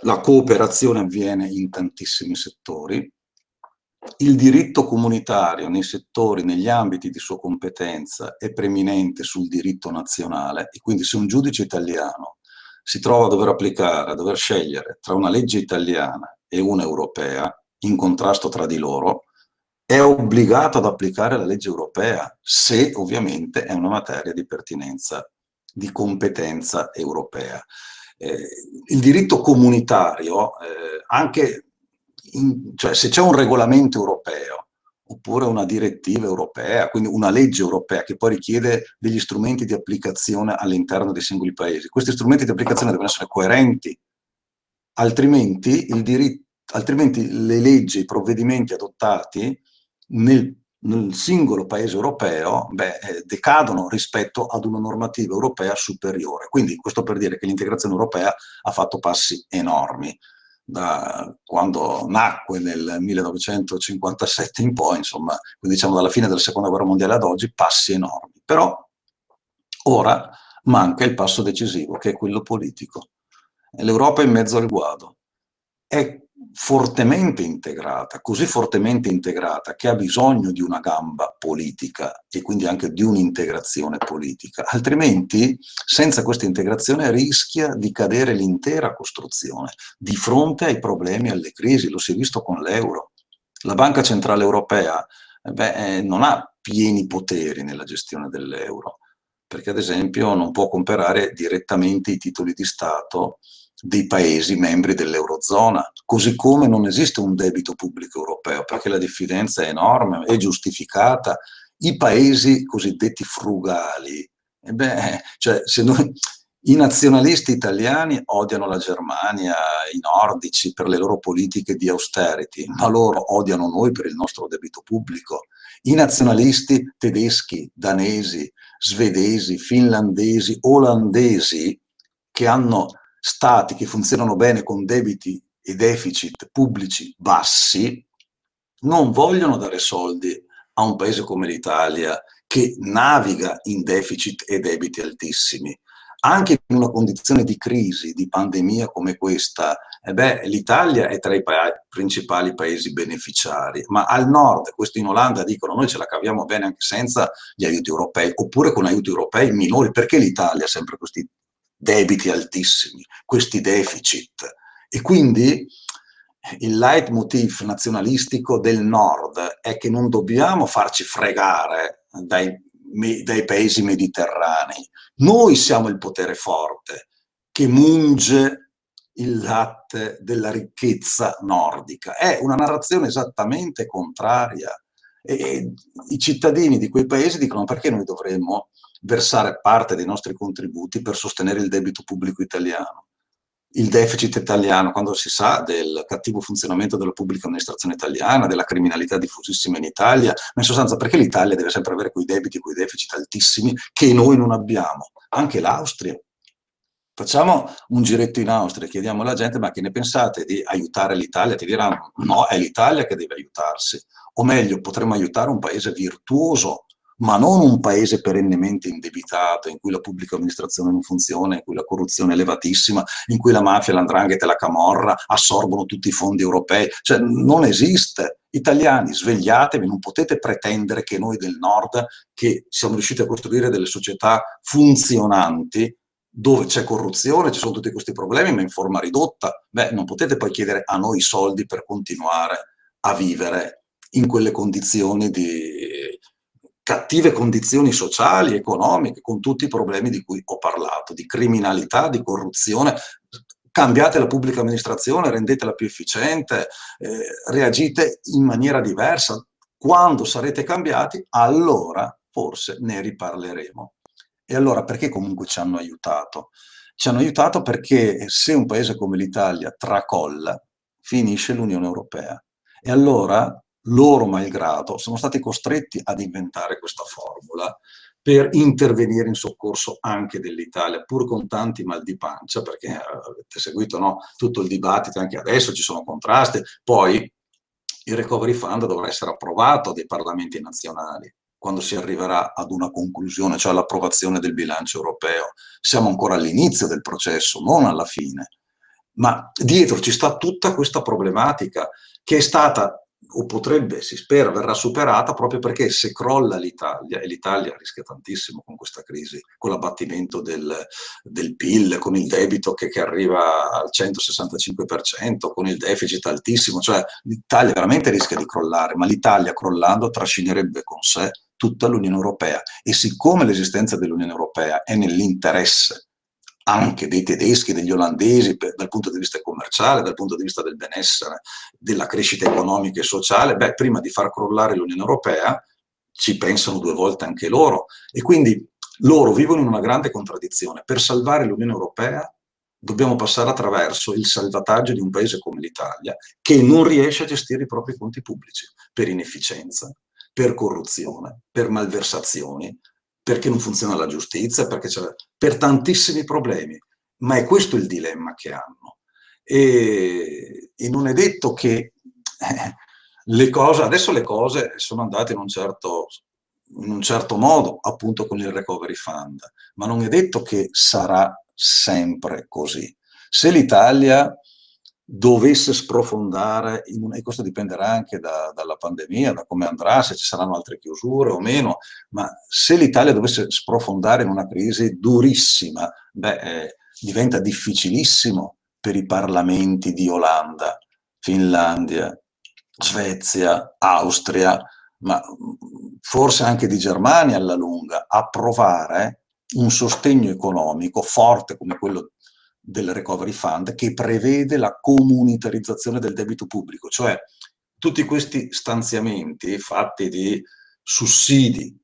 la cooperazione avviene in tantissimi settori, il diritto comunitario nei settori, negli ambiti di sua competenza è preminente sul diritto nazionale e quindi se un giudice italiano si trova a dover applicare, a dover scegliere tra una legge italiana e una europea in contrasto tra di loro, è obbligato ad applicare la legge europea se ovviamente è una materia di pertinenza, di competenza europea. Eh, il diritto comunitario, eh, anche in, cioè se c'è un regolamento europeo oppure una direttiva europea, quindi una legge europea che poi richiede degli strumenti di applicazione all'interno dei singoli paesi, questi strumenti di applicazione devono essere coerenti, altrimenti, diritto, altrimenti le leggi, i provvedimenti adottati nel, nel singolo paese europeo beh, eh, decadono rispetto ad una normativa europea superiore. Quindi questo per dire che l'integrazione europea ha fatto passi enormi da quando nacque nel 1957 in poi, insomma, diciamo dalla fine della seconda guerra mondiale ad oggi, passi enormi. Però ora manca il passo decisivo, che è quello politico. L'Europa è in mezzo al guado. È fortemente integrata, così fortemente integrata che ha bisogno di una gamba politica e quindi anche di un'integrazione politica. Altrimenti, senza questa integrazione, rischia di cadere l'intera costruzione di fronte ai problemi e alle crisi. Lo si è visto con l'euro. La Banca Centrale Europea eh beh, eh, non ha pieni poteri nella gestione dell'euro, perché ad esempio non può comprare direttamente i titoli di Stato dei paesi membri dell'Eurozona, così come non esiste un debito pubblico europeo, perché la diffidenza è enorme, è giustificata. I paesi cosiddetti frugali, eh beh, cioè se noi, i nazionalisti italiani odiano la Germania, i nordici per le loro politiche di austerity, ma loro odiano noi per il nostro debito pubblico. I nazionalisti tedeschi, danesi, svedesi, finlandesi, olandesi, che hanno stati che funzionano bene con debiti e deficit pubblici bassi, non vogliono dare soldi a un paese come l'Italia che naviga in deficit e debiti altissimi. Anche in una condizione di crisi, di pandemia come questa, eh beh, l'Italia è tra i pa- principali paesi beneficiari, ma al nord, questo in Olanda dicono noi ce la caviamo bene anche senza gli aiuti europei, oppure con aiuti europei minori, perché l'Italia ha sempre questi debiti altissimi, questi deficit? E quindi il leitmotiv nazionalistico del nord è che non dobbiamo farci fregare dai, dai paesi mediterranei. Noi siamo il potere forte che munge il latte della ricchezza nordica. È una narrazione esattamente contraria. E I cittadini di quei paesi dicono perché noi dovremmo versare parte dei nostri contributi per sostenere il debito pubblico italiano il deficit italiano, quando si sa del cattivo funzionamento della pubblica amministrazione italiana, della criminalità diffusissima in Italia, ma in sostanza perché l'Italia deve sempre avere quei debiti, quei deficit altissimi che noi non abbiamo? Anche l'Austria. Facciamo un giretto in Austria, chiediamo alla gente ma che ne pensate di aiutare l'Italia? Ti diranno no, è l'Italia che deve aiutarsi. O meglio, potremmo aiutare un paese virtuoso ma non un paese perennemente indebitato, in cui la pubblica amministrazione non funziona, in cui la corruzione è elevatissima, in cui la mafia, l'andrangheta e la camorra assorbono tutti i fondi europei. Cioè, non esiste. Italiani, svegliatevi, non potete pretendere che noi del nord, che siamo riusciti a costruire delle società funzionanti, dove c'è corruzione, ci sono tutti questi problemi, ma in forma ridotta, beh, non potete poi chiedere a noi soldi per continuare a vivere in quelle condizioni di, cattive condizioni sociali, economiche, con tutti i problemi di cui ho parlato, di criminalità, di corruzione. Cambiate la pubblica amministrazione, rendetela più efficiente, eh, reagite in maniera diversa. Quando sarete cambiati, allora forse ne riparleremo. E allora perché comunque ci hanno aiutato? Ci hanno aiutato perché se un paese come l'Italia tracolla, finisce l'Unione Europea. E allora loro malgrado, sono stati costretti ad inventare questa formula per intervenire in soccorso anche dell'Italia, pur con tanti mal di pancia, perché avete seguito no, tutto il dibattito, anche adesso ci sono contrasti, poi il recovery fund dovrà essere approvato dai parlamenti nazionali quando si arriverà ad una conclusione, cioè all'approvazione del bilancio europeo. Siamo ancora all'inizio del processo, non alla fine. Ma dietro ci sta tutta questa problematica che è stata o potrebbe, si spera, verrà superata proprio perché se crolla l'Italia, e l'Italia rischia tantissimo con questa crisi, con l'abbattimento del, del PIL, con il debito che, che, arriva al 165%, con il deficit altissimo, cioè l'Italia veramente rischia di crollare, ma l'Italia crollando trascinerebbe con sé tutta l'Unione Europea. E siccome l'esistenza dell'Unione Europea è nell'interesse anche dei tedeschi, degli olandesi per, dal punto di vista commerciale, dal punto di vista del benessere, della crescita economica e sociale, beh, prima di far crollare l'Unione Europea ci pensano due volte anche loro e quindi loro vivono in una grande contraddizione. Per salvare l'Unione Europea dobbiamo passare attraverso il salvataggio di un paese come l'Italia che non riesce a gestire i propri conti pubblici per inefficienza, per corruzione, per malversazioni, perché non funziona la giustizia, perché c'è, per tantissimi problemi. Ma è questo il dilemma che hanno. E, e non è detto che eh, le cose, adesso le cose sono andate in un, certo, in un certo modo, appunto con il recovery fund, ma non è detto che sarà sempre così. Se l'Italia dovesse sprofondare, in, e questo dipenderà anche da, dalla pandemia, da come andrà, se ci saranno altre chiusure o meno, ma se l'Italia dovesse sprofondare in una crisi durissima, beh, eh, diventa difficilissimo per i parlamenti di Olanda, Finlandia, Svezia, Austria, ma forse anche di Germania alla lunga, approvare un sostegno economico forte come quello del Recovery Fund che prevede la comunitarizzazione del debito pubblico, cioè tutti questi stanziamenti fatti di sussidi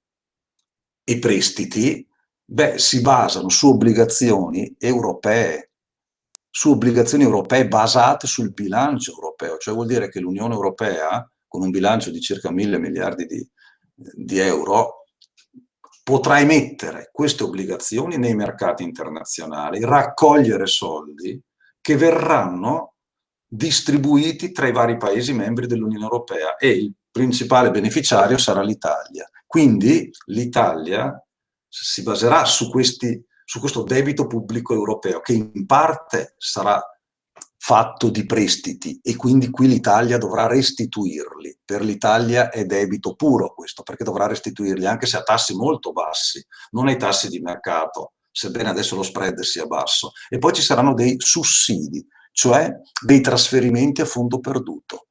e prestiti, beh, si basano su obbligazioni europee, su obbligazioni europee basate sul bilancio europeo, cioè vuol dire che l'Unione Europea, con un bilancio di circa mille miliardi di, di euro, potrà emettere queste obbligazioni nei mercati internazionali, raccogliere soldi che verranno distribuiti tra i vari Paesi membri dell'Unione Europea e il principale beneficiario sarà l'Italia. Quindi l'Italia si baserà su, questi, su questo debito pubblico europeo che in parte sarà fatto di prestiti e quindi qui l'Italia dovrà restituirli. Per l'Italia è debito puro questo, perché dovrà restituirli anche se a tassi molto bassi, non ai tassi di mercato, sebbene adesso lo spread sia basso. E poi ci saranno dei sussidi, cioè dei trasferimenti a fondo perduto,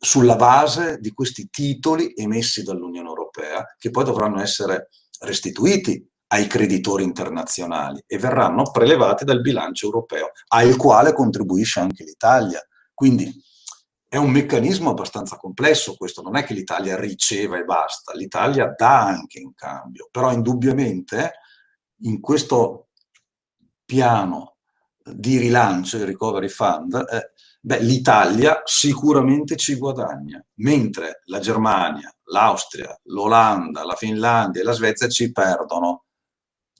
sulla base di questi titoli emessi dall'Unione Europea, che poi dovranno essere restituiti ai creditori internazionali e verranno prelevati dal bilancio europeo, al quale contribuisce anche l'Italia. Quindi è un meccanismo abbastanza complesso questo, non è che l'Italia riceva e basta, l'Italia dà anche in cambio, però indubbiamente in questo piano di rilancio, il Recovery Fund, eh, beh, l'Italia sicuramente ci guadagna, mentre la Germania, l'Austria, l'Olanda, la Finlandia e la Svezia ci perdono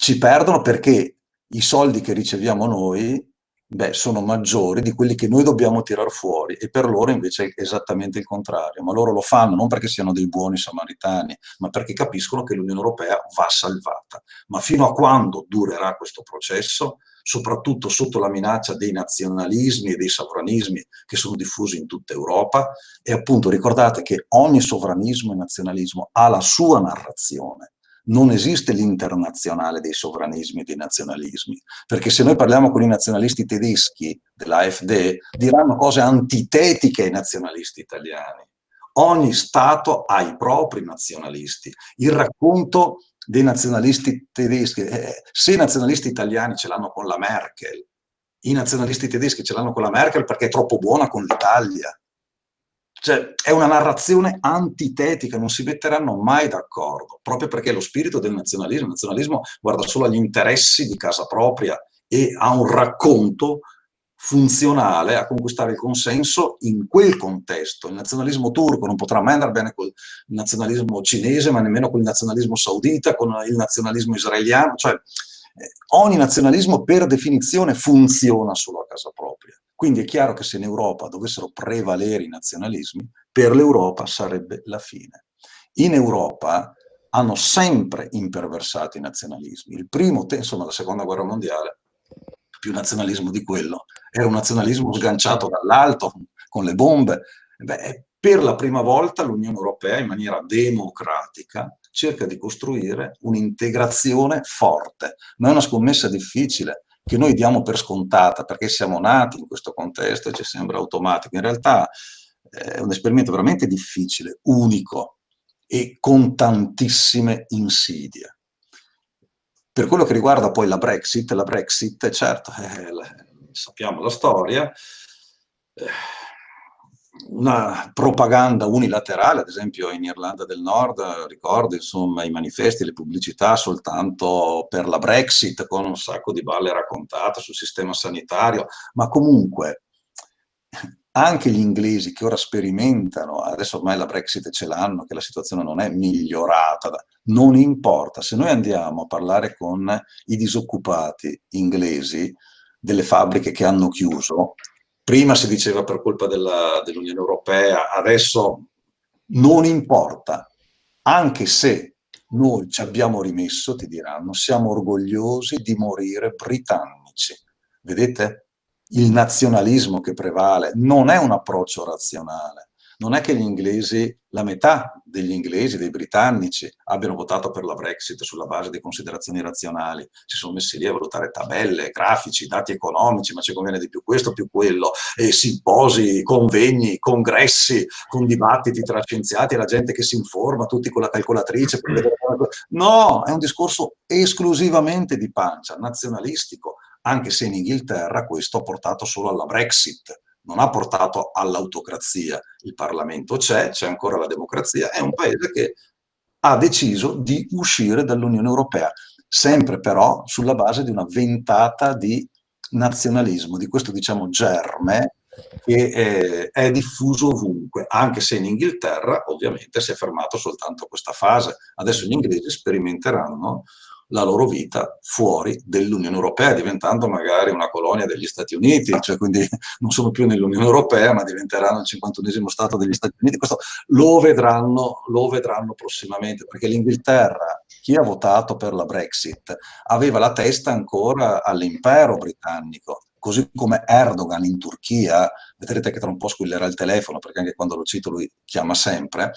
ci perdono perché i soldi che riceviamo noi beh, sono maggiori di quelli che noi dobbiamo tirar fuori e per loro invece è esattamente il contrario, ma loro lo fanno non perché siano dei buoni samaritani, ma perché capiscono che l'Unione Europea va salvata. Ma fino a quando durerà questo processo, soprattutto sotto la minaccia dei nazionalismi e dei sovranismi che sono diffusi in tutta Europa, e appunto ricordate che ogni sovranismo e nazionalismo ha la sua narrazione non esiste l'internazionale dei sovranismi e dei nazionalismi, perché se noi parliamo con i nazionalisti tedeschi dell'AfD, diranno cose antitetiche ai nazionalisti italiani. Ogni Stato ha i propri nazionalisti. Il racconto dei nazionalisti tedeschi, eh, se i nazionalisti italiani ce l'hanno con la Merkel, i nazionalisti tedeschi ce l'hanno con la Merkel perché è troppo buona con l'Italia. Cioè, è una narrazione antitetica, non si metteranno mai d'accordo, proprio perché lo spirito del nazionalismo, il nazionalismo guarda solo agli interessi di casa propria e ha un racconto funzionale a conquistare il consenso in quel contesto. Il nazionalismo turco non potrà mai andare bene col nazionalismo cinese, ma nemmeno con il nazionalismo saudita, con il nazionalismo israeliano, cioè eh, ogni nazionalismo per definizione funziona solo a casa propria. Quindi è chiaro che se in Europa dovessero prevalere i nazionalismi, per l'Europa sarebbe la fine. In Europa hanno sempre imperversato i nazionalismi. Il primo, insomma, la seconda guerra mondiale, più nazionalismo di quello, era un nazionalismo sganciato dall'alto, con le bombe. Beh, per la prima volta l'Unione Europea, in maniera democratica, cerca di costruire un'integrazione forte, ma è una scommessa difficile, che noi diamo per scontata perché siamo nati in questo contesto e ci sembra automatico. In realtà eh, è un esperimento veramente difficile, unico e con tantissime insidie. Per quello che riguarda poi la Brexit, la Brexit, certo, eh, sappiamo la storia, eh, una propaganda unilaterale, ad esempio in Irlanda del Nord, ricordo insomma i manifesti, le pubblicità soltanto per la Brexit con un sacco di balle raccontate sul sistema sanitario, ma comunque anche gli inglesi che ora sperimentano, adesso ormai la Brexit ce l'hanno, che la situazione non è migliorata, non importa, se noi andiamo a parlare con i disoccupati inglesi delle fabbriche che hanno chiuso, Prima si diceva per colpa della, dell'Unione Europea, adesso non importa, anche se noi ci abbiamo rimesso, ti diranno, siamo orgogliosi di morire britannici. Vedete? Il nazionalismo che prevale non è un approccio razionale, non è che gli inglesi, la metà degli inglesi, dei britannici, abbiano votato per la Brexit sulla base di considerazioni razionali, si sono messi lì a valutare tabelle, grafici, dati economici, ma ci conviene di più questo, più quello, e simposi, convegni, congressi, con dibattiti tra scienziati e la gente che si informa, tutti con la calcolatrice. No, è un discorso esclusivamente di pancia, nazionalistico, anche se in Inghilterra questo ha portato solo alla Brexit non ha portato all'autocrazia. Il Parlamento c'è, c'è ancora la democrazia, è un paese che ha deciso di uscire dall'Unione Europea, sempre però sulla base di una ventata di nazionalismo, di questo diciamo germe che è, è, diffuso ovunque, anche se in Inghilterra ovviamente si è fermato soltanto questa fase. Adesso gli inglesi sperimenteranno la loro vita fuori dell'Unione Europea, diventando magari una colonia degli Stati Uniti, cioè quindi non sono più nell'Unione Europea, ma diventeranno il 51 Stato degli Stati Uniti. Questo lo vedranno, lo vedranno prossimamente, perché l'Inghilterra, chi ha votato per la Brexit, aveva la testa ancora all'impero britannico così come Erdogan in Turchia, vedrete che tra un po' squillerà il telefono perché anche quando lo cito lui chiama sempre,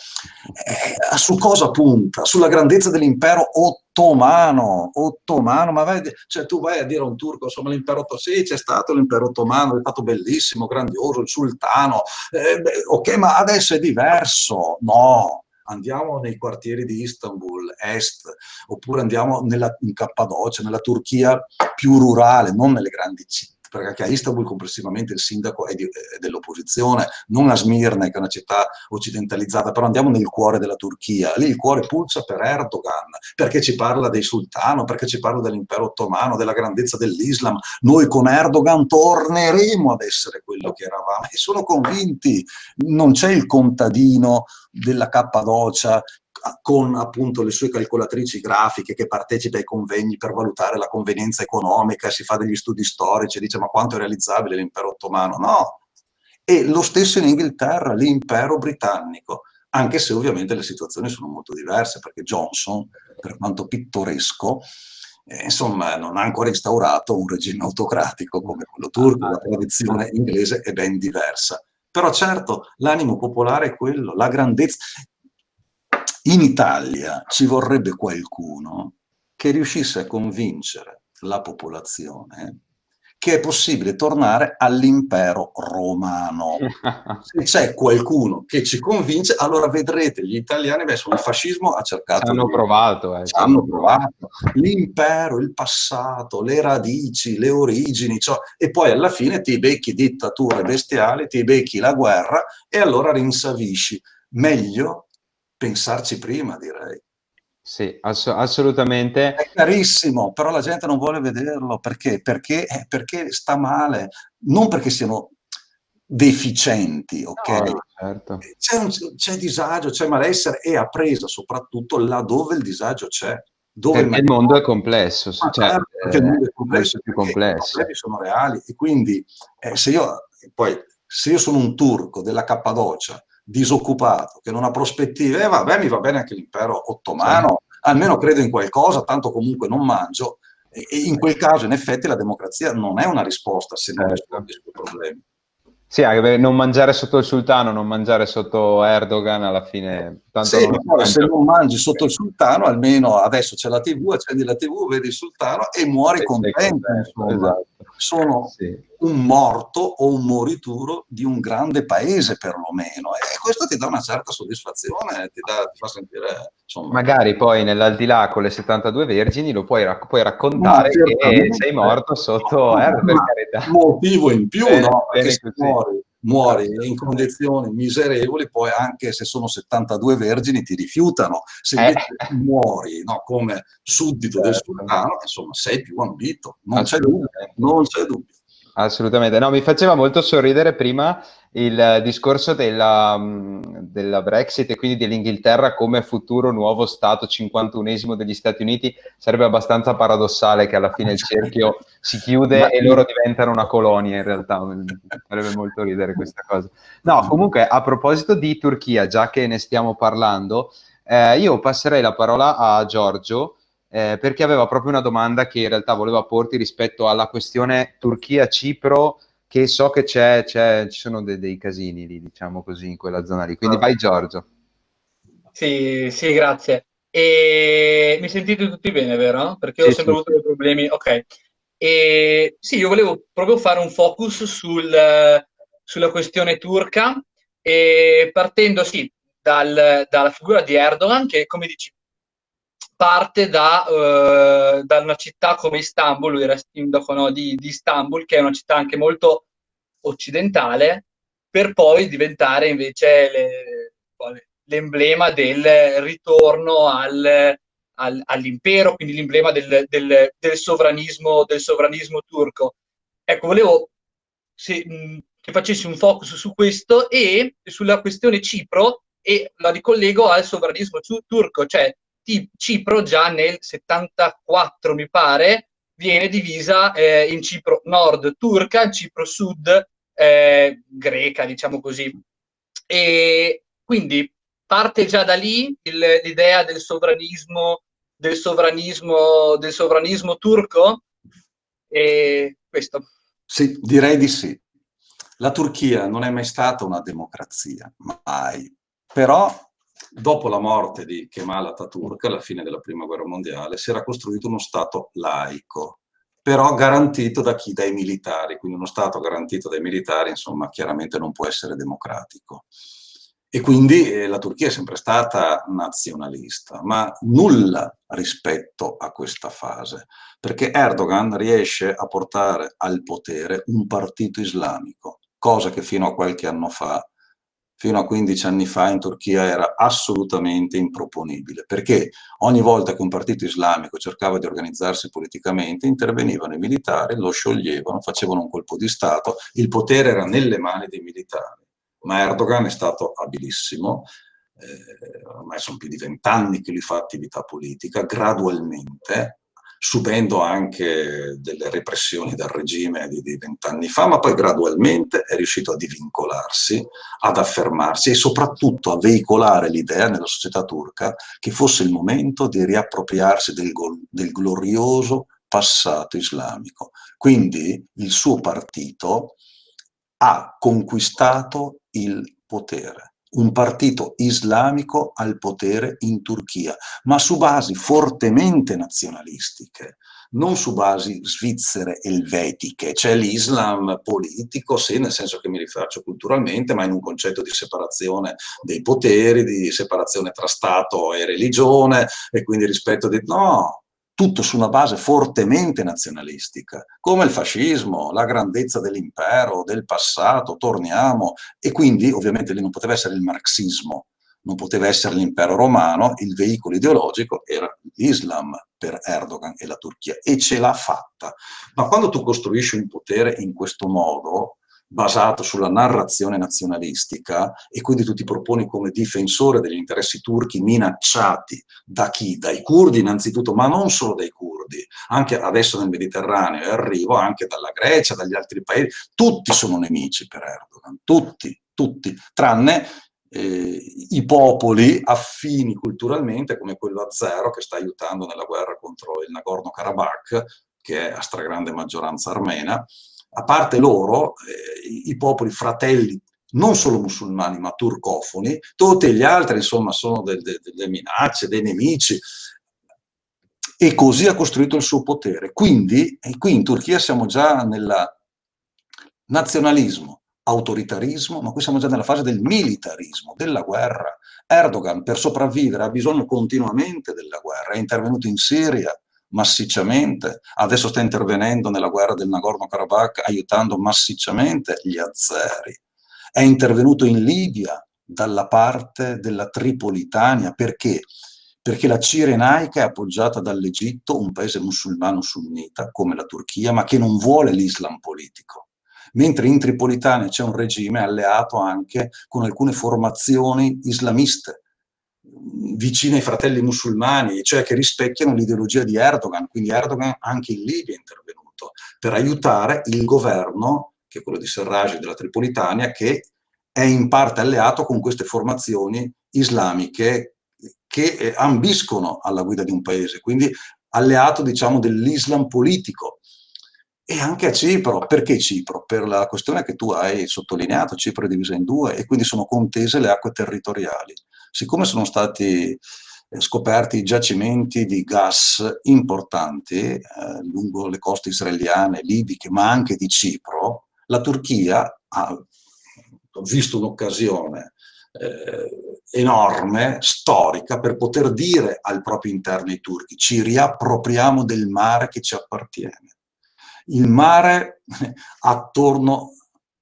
eh, su cosa punta? Sulla grandezza dell'impero ottomano, ottomano, ma vai, cioè tu vai a dire a un turco, insomma l'impero ottomano, sì c'è stato l'impero ottomano, è stato bellissimo, grandioso, il sultano, eh, ok ma adesso è diverso, no, andiamo nei quartieri di Istanbul, est, oppure andiamo nella, in Cappadocia, nella Turchia più rurale, non nelle grandi città perché a Istanbul complessivamente il sindaco è, di, è, dell'opposizione, non a Smirne che è una città occidentalizzata, però andiamo nel cuore della Turchia, lì il cuore pulsa per Erdogan, perché ci parla dei sultano, perché ci parla dell'impero ottomano, della grandezza dell'Islam, noi con Erdogan torneremo ad essere quello che eravamo. E sono convinti, non c'è il contadino della Cappadocia con appunto le sue calcolatrici grafiche che partecipa ai convegni per valutare la convenienza economica, si fa degli studi storici, dice ma quanto è realizzabile l'impero ottomano? No. E lo stesso in Inghilterra, l'impero britannico, anche se ovviamente le situazioni sono molto diverse, perché Johnson, per quanto pittoresco, eh, insomma, non ha ancora instaurato un regime autocratico come quello turco, la tradizione inglese è ben diversa. Però certo, l'animo popolare è quello, la grandezza in Italia ci vorrebbe qualcuno che riuscisse a convincere la popolazione che è possibile tornare all'impero romano. Se c'è qualcuno che ci convince, allora vedrete gli italiani, adesso il fascismo ha cercato... Ci hanno di... provato. Eh. Ci hanno provato. L'impero, il passato, le radici, le origini, cioè, e poi alla fine ti becchi dittature bestiali, ti becchi la guerra e allora rinsavisci. Meglio pensarci prima, direi. Sì, ass- assolutamente. È carissimo, però la gente non vuole vederlo perché? Perché, eh, perché sta male, non perché siano deficienti, ok? No, certo. c'è, un, c'è, disagio, c'è malessere e a presa soprattutto laddove il disagio c'è. Dove perché il mondo è complesso, cioè, certo, perché il mondo è complesso, più complesso. i problemi sono reali e quindi eh, se io poi se io sono un turco della Cappadocia disoccupato, che non ha prospettive, eh, vabbè, mi va bene anche l'impero ottomano, sì. almeno credo in qualcosa, tanto comunque non mangio. E, e in quel caso, in effetti, la democrazia non è una risposta se non certo. risponde ai suoi problemi. Sì, anche non mangiare sotto il sultano, non mangiare sotto Erdogan, alla fine... Tanto sì, non se non mangi sotto il sultano, almeno adesso c'è la tv, accendi la tv, vedi il sultano e muori contento. Esatto. Sono sì. un morto o un morituro di un grande paese perlomeno e questo ti dà una certa soddisfazione, ti, dà, ti fa sentire... Insomma, Magari poi nell'aldilà con le 72 vergini lo puoi, rac- puoi raccontare che sei morto sotto Erdogan, per carità. Motivo in più, bene, no? Perché se muori, muori in condizioni miserevoli, poi anche se sono 72 vergini ti rifiutano. Se eh. muori no, come suddito certo. del sultano, insomma, sei più ambito, non c'è dubbio. Non c'è dubbio. Assolutamente, no, mi faceva molto sorridere prima il discorso della, della, Brexit e quindi dell'Inghilterra come futuro nuovo Stato 51esimo degli Stati Uniti. Sarebbe abbastanza paradossale che alla fine il cerchio si chiude Ma... e loro diventano una colonia in realtà. Farebbe molto ridere questa cosa. No, comunque a proposito di Turchia, già che ne stiamo parlando, eh, io passerei la parola a Giorgio eh, perché aveva proprio una domanda che in realtà voleva porti rispetto alla questione Turchia-Cipro, che so che c'è, c'è ci sono de- dei casini lì, diciamo così, in quella zona lì. Quindi vai Giorgio. Sì, sì, grazie. E mi sentite tutti bene, vero? Perché sì, ho sempre sì. avuto dei problemi. Ok. E sì, io volevo proprio fare un focus sul, sulla questione turca, e partendo sì, dal, dalla figura di Erdogan, che come dici parte da, uh, da, una città come Istanbul, lui era sindaco no, di, di, Istanbul, che è una città anche molto occidentale, per poi diventare invece le, l'emblema del ritorno al, al, all'impero, quindi l'emblema del, del, del, sovranismo, del sovranismo turco. Ecco, volevo se, mh, che facessi un focus su questo e sulla questione Cipro e la ricollego al sovranismo turco, cioè Cipro già nel 74, mi pare, viene divisa eh, in Cipro nord turca, Cipro sud eh, greca, diciamo così. E quindi parte già da lì il, l'idea del sovranismo, del sovranismo, del sovranismo turco? E questo. Sì, direi di sì. La Turchia non è mai stata una democrazia, mai. Però, dopo la morte di Kemal Atatürk, alla fine della Prima Guerra Mondiale, si era costruito uno Stato laico, però garantito da chi? Dai militari. Quindi uno Stato garantito dai militari, insomma, chiaramente non può essere democratico. E quindi eh, la Turchia è sempre stata nazionalista, ma nulla rispetto a questa fase, perché Erdogan riesce a portare al potere un partito islamico cosa che fino a qualche anno fa, fino a 15 anni fa in Turchia era assolutamente improponibile, perché ogni volta che un partito islamico cercava di organizzarsi politicamente intervenivano i militari, lo scioglievano, facevano un colpo di Stato, il potere era nelle mani dei militari. Ma Erdogan è stato abilissimo, eh, ormai sono più di vent'anni che lui fa attività politica, gradualmente subendo anche delle repressioni dal regime di vent'anni fa, ma poi gradualmente è riuscito a divincolarsi, ad affermarsi e soprattutto a veicolare l'idea nella società turca che fosse il momento di riappropriarsi del, del glorioso passato islamico. Quindi il suo partito ha conquistato il potere un partito islamico al potere in Turchia, ma su basi fortemente nazionalistiche, non su basi svizzere elvetiche. C'è l'Islam politico, sì, nel senso che mi rifaccio culturalmente, ma in un concetto di separazione dei poteri, di separazione tra Stato e religione, e quindi rispetto di... No, tutto su una base fortemente nazionalistica, come il fascismo, la grandezza dell'impero, del passato, torniamo, e quindi ovviamente lì non poteva essere il marxismo, non poteva essere l'impero romano, il veicolo ideologico era l'Islam per Erdogan e la Turchia, e ce l'ha fatta. Ma quando tu costruisci un potere in questo modo, basato sulla narrazione nazionalistica e quindi tu ti proponi come difensore degli interessi turchi minacciati da chi? Dai curdi innanzitutto, ma non solo dai curdi, anche adesso nel Mediterraneo e arrivo anche dalla Grecia, dagli altri paesi, tutti sono nemici per Erdogan, tutti, tutti, tranne eh, i popoli affini culturalmente come quello azero che sta aiutando nella guerra contro il Nagorno-Karabakh, che è a stragrande maggioranza armena, a parte loro, eh, i popoli fratelli, non solo musulmani, ma turcofoni, tutti gli altri, insomma, sono de, de, delle minacce, dei nemici. E così ha costruito il suo potere. Quindi, qui in Turchia siamo già nel nazionalismo, autoritarismo, ma qui siamo già nella fase del militarismo, della guerra. Erdogan, per sopravvivere, ha bisogno continuamente della guerra. È intervenuto in Siria, massicciamente, adesso sta intervenendo nella guerra del Nagorno-Karabakh aiutando massicciamente gli azeri, è intervenuto in Libia dalla parte della Tripolitania, perché? Perché la Cirenaica è appoggiata dall'Egitto, un paese musulmano sunnita come la Turchia, ma che non vuole l'Islam politico. Mentre in Tripolitania c'è un regime alleato anche con alcune formazioni islamiste, vicine ai fratelli musulmani, cioè che rispecchiano l'ideologia di Erdogan. Quindi Erdogan anche in Libia è intervenuto per aiutare il governo, che è quello di Serraj della Tripolitania, che è in parte alleato con queste formazioni islamiche che eh, ambiscono alla guida di un paese, quindi alleato diciamo dell'Islam politico. E anche a Cipro, perché Cipro? Per la questione che tu hai sottolineato, Cipro è divisa in due e quindi sono contese le acque territoriali siccome sono stati eh, scoperti giacimenti di gas importanti eh, lungo le coste israeliane, libiche, ma anche di Cipro, la Turchia ha visto un'occasione eh, enorme, storica, per poter dire al proprio interno ai turchi ci riappropriamo del mare che ci appartiene. Il mare attorno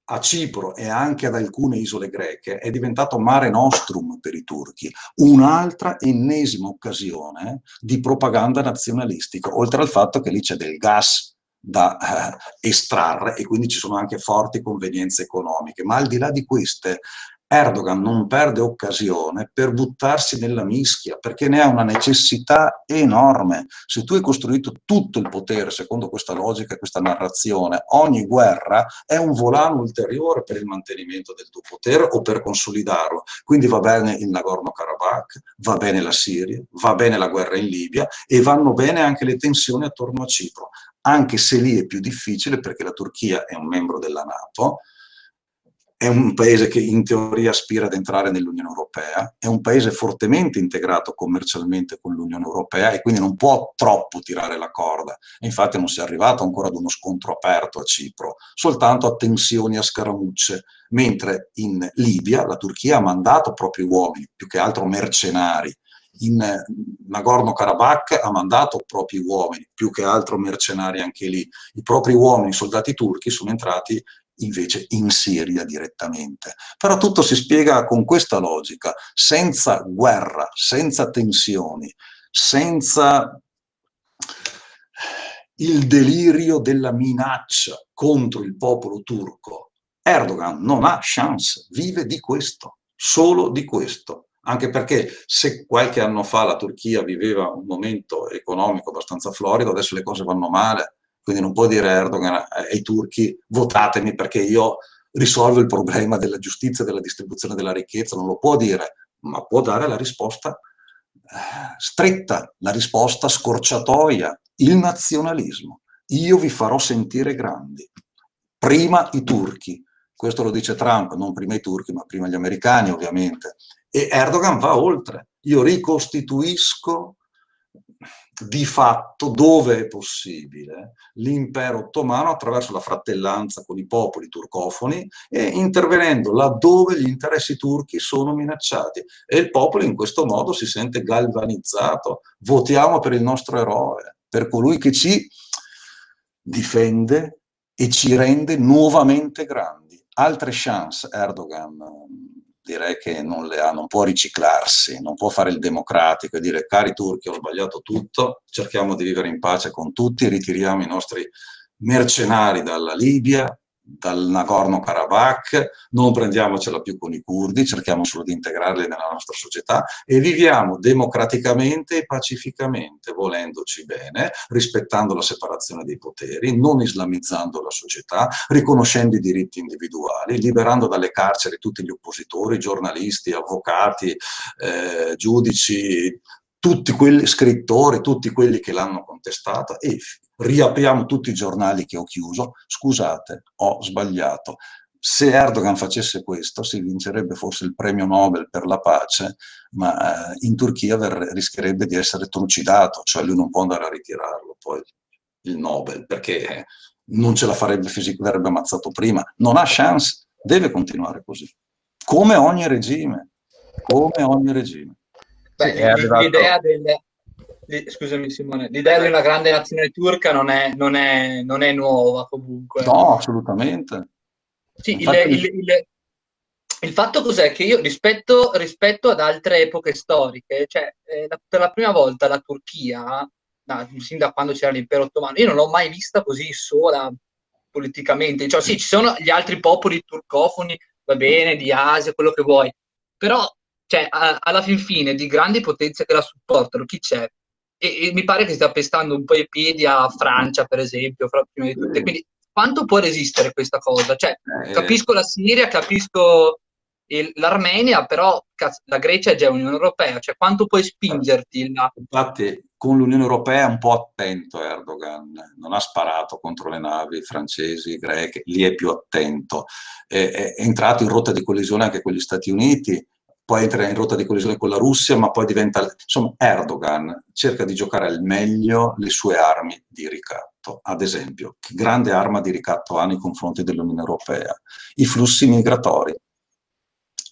a Cipro e anche ad alcune isole greche è diventato mare nostrum per i turchi, un'altra ennesima occasione di propaganda nazionalistica, oltre al fatto che lì c'è del gas da eh, estrarre e quindi ci sono anche forti convenienze economiche. Ma al di là di queste, Erdogan non perde occasione per buttarsi nella mischia, perché ne ha una necessità enorme. Se tu hai costruito tutto il potere secondo questa logica e questa narrazione, ogni guerra è un volano ulteriore per il mantenimento del tuo potere o per consolidarlo. Quindi va bene il Nagorno-Karabakh, va bene la Siria, va bene la guerra in Libia e vanno bene anche le tensioni attorno a Cipro, anche se lì è più difficile perché la Turchia è un membro della Nato è un paese che in teoria aspira ad entrare nell'Unione Europea, è un paese fortemente integrato commercialmente con l'Unione Europea e quindi non può troppo tirare la corda. infatti non si è arrivato ancora ad uno scontro aperto a Cipro, soltanto a tensioni, a scaramucce, mentre in Libia la Turchia ha mandato propri uomini, più che altro mercenari, in Nagorno-Karabakh ha mandato propri uomini, più che altro mercenari anche lì. I propri uomini, soldati turchi, sono entrati invece in Siria direttamente. Però tutto si spiega con questa logica, senza guerra, senza tensioni, senza il delirio della minaccia contro il popolo turco. Erdogan non ha chance, vive di questo, solo di questo. Anche perché se qualche anno fa la Turchia viveva un momento economico abbastanza florido, adesso le cose vanno male, quindi non può dire Erdogan ai turchi votatemi perché io risolvo il problema della giustizia della distribuzione della ricchezza, non lo può dire, ma può dare la risposta eh, stretta, la risposta scorciatoia, il nazionalismo. Io vi farò sentire grandi. Prima i turchi, questo lo dice Trump, non prima i turchi, ma prima gli americani ovviamente. E Erdogan va oltre. Io ricostituisco di fatto, dove è possibile, l'impero ottomano attraverso la fratellanza con i popoli turcofoni e intervenendo laddove gli interessi turchi sono minacciati. E il popolo in questo modo si sente galvanizzato. Votiamo per il nostro eroe, per colui che ci difende e ci rende nuovamente grandi. Altre chance Erdogan direi che non ha, non può riciclarsi, non può fare il democratico e dire cari turchi ho sbagliato tutto, cerchiamo di vivere in pace con tutti, ritiriamo i nostri mercenari dalla Libia, dal Nagorno-Karabakh, non prendiamocela più con i curdi, cerchiamo solo di integrarli nella nostra società e viviamo democraticamente e pacificamente, volendoci bene, rispettando la separazione dei poteri, non islamizzando la società, riconoscendo i diritti individuali, liberando dalle carceri tutti gli oppositori, giornalisti, avvocati, eh, giudici, tutti quelli scrittori, tutti quelli che l'hanno contestata e riapriamo tutti i giornali che ho chiuso, scusate, ho sbagliato. Se Erdogan facesse questo si vincerebbe forse il premio Nobel per la pace, ma eh, in Turchia ver- rischierebbe di essere trucidato, cioè lui non può andare a ritirarlo poi il Nobel, perché non ce la farebbe fisico, verrebbe ammazzato prima. Non ha chance, deve continuare così. Come ogni regime, come ogni regime. Beh, sì, l'idea del, scusami Simone, l'idea di una grande nazione turca non è, non è, non è nuova comunque. No, assolutamente. Sì, il, il, il, il, fatto cos'è? Che io rispetto, rispetto ad altre epoche storiche, cioè eh, per la prima volta la Turchia, da, sin da quando c'era l'impero ottomano, io non l'ho mai vista così sola politicamente. Cioè sì, ci sono gli altri popoli turcofoni, va bene, di Asia, quello che vuoi, però cioè, a, alla fin fine di grandi potenze che la supportano, chi c'è? E, e, mi pare che stia pestando un po' i piedi a Francia, per esempio, fra, prima di tutte. Quindi quanto può resistere questa cosa? Cioè, eh, capisco la Siria, capisco il, l'Armenia, però cazzo, la Grecia è già Unione Europea, cioè quanto puoi spingerti? Là? Infatti, con l'Unione Europea è un po' attento Erdogan, non ha sparato contro le navi francesi, greche, lì è più attento. È, è, è entrato in rotta di collisione anche con gli Stati Uniti, poi entra in rotta di collisione con la Russia, ma poi diventa... Insomma, Erdogan cerca di giocare al meglio le sue armi di ricatto. Ad esempio, che grande arma di ricatto ha nei confronti dell'Unione Europea? I flussi migratori.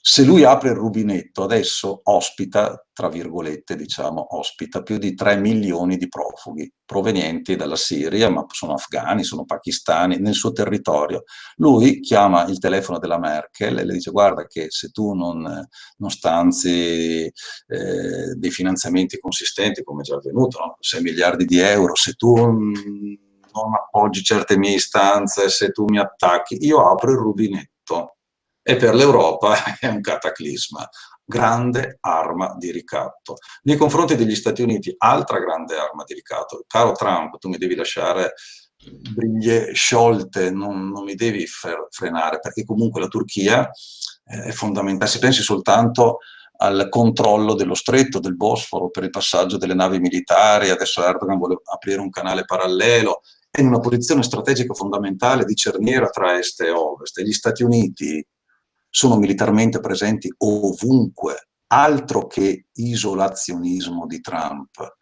Se lui apre il rubinetto, adesso ospita, tra virgolette, diciamo, ospita più di 3 milioni di profughi provenienti dalla Siria, ma sono afghani, sono pakistani, nel suo territorio. Lui chiama il telefono della Merkel e le dice guarda che se tu non, non stanzi eh, dei finanziamenti consistenti, come è già avvenuto, no? 6 miliardi di euro, se tu non appoggi certe mie istanze, se tu mi attacchi, io apro il rubinetto e per l'Europa è un cataclisma grande arma di ricatto. Nei confronti degli Stati Uniti, altra grande arma di ricatto. Caro Trump, tu mi devi lasciare briglie sciolte, non, non mi devi frenare, perché comunque la Turchia eh, è fondamentale. Se pensi soltanto al controllo dello stretto del Bosforo per il passaggio delle navi militari, adesso Erdogan vuole aprire un canale parallelo, è in una posizione strategica fondamentale di cerniera tra est e ovest. E gli Stati Uniti sono militarmente presenti ovunque, altro che isolazionismo di Trump.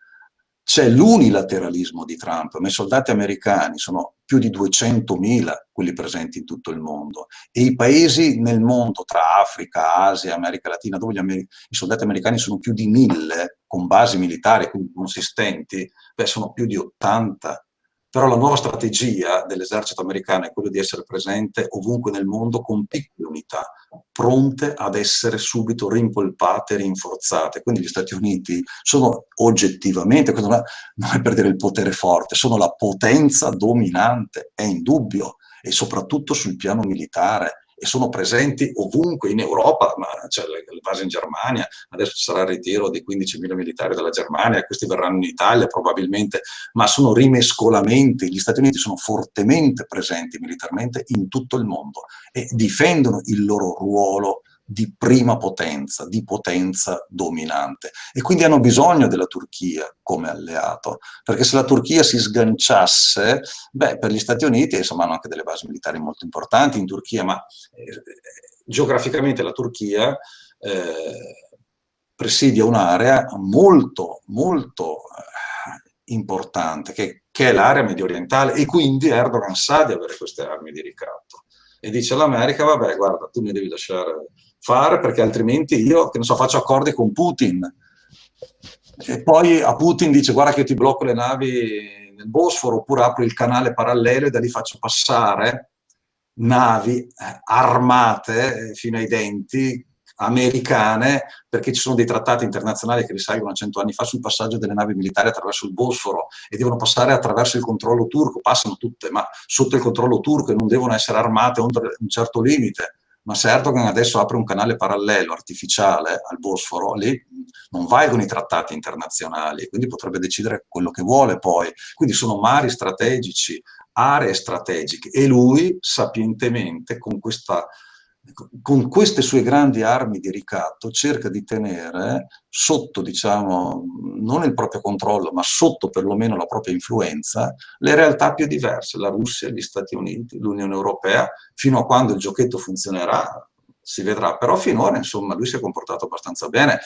C'è l'unilateralismo di Trump, ma i soldati americani sono più di 200.000 quelli presenti in tutto il mondo e i paesi nel mondo, tra Africa, Asia, America Latina, dove Amer- i soldati americani sono più di 1.000 con basi militari consistenti, beh, sono più di 80 però la nuova strategia dell'esercito americano è quella di essere presente ovunque nel mondo con piccole unità, pronte ad essere subito rimpolpate rinforzate. Quindi gli Stati Uniti sono oggettivamente, questo non è, non è il potere forte, sono la potenza dominante, è indubbio, e soprattutto sul piano militare e sono presenti ovunque in Europa, ma c'è le, le basi in Germania, adesso ci sarà il ritiro di 15.000 militari dalla Germania, questi verranno in Italia probabilmente, ma sono rimescolamenti, gli Stati Uniti sono fortemente presenti militarmente in tutto il mondo e difendono il loro ruolo di prima potenza, di potenza dominante. E quindi hanno bisogno della Turchia come alleato, perché se la Turchia si sganciasse, beh, per gli Stati Uniti, insomma, hanno anche delle basi militari molto importanti in Turchia, ma eh, geograficamente la Turchia eh, presidia un'area molto, molto eh, importante, che, che è l'area medio orientale, e quindi Erdogan sa di avere queste armi di ricatto. E dice all'America, vabbè, guarda, tu mi devi lasciare fare perché altrimenti io, che ne so, faccio accordi con Putin. E poi a Putin dice guarda che io ti blocco le navi nel Bosforo oppure apro il canale parallelo e da lì faccio passare navi eh, armate eh, fino ai denti americane perché ci sono dei trattati internazionali che risalgono a cento anni fa sul passaggio delle navi militari attraverso il Bosforo e devono passare attraverso il controllo turco, passano tutte ma sotto il controllo turco e non devono essere armate oltre un certo limite ma se Erdogan adesso apre un canale parallelo, artificiale, al Bosforo, lì non valgono i trattati internazionali, quindi potrebbe decidere quello che vuole poi. Quindi sono mari strategici, aree strategiche e lui sapientemente con questa con queste sue grandi armi di ricatto cerca di tenere sotto, diciamo, non il proprio controllo, ma sotto perlomeno la propria influenza, le realtà più diverse, la Russia, gli Stati Uniti, l'Unione Europea, fino a quando il giochetto funzionerà si vedrà, però finora insomma lui si è comportato abbastanza bene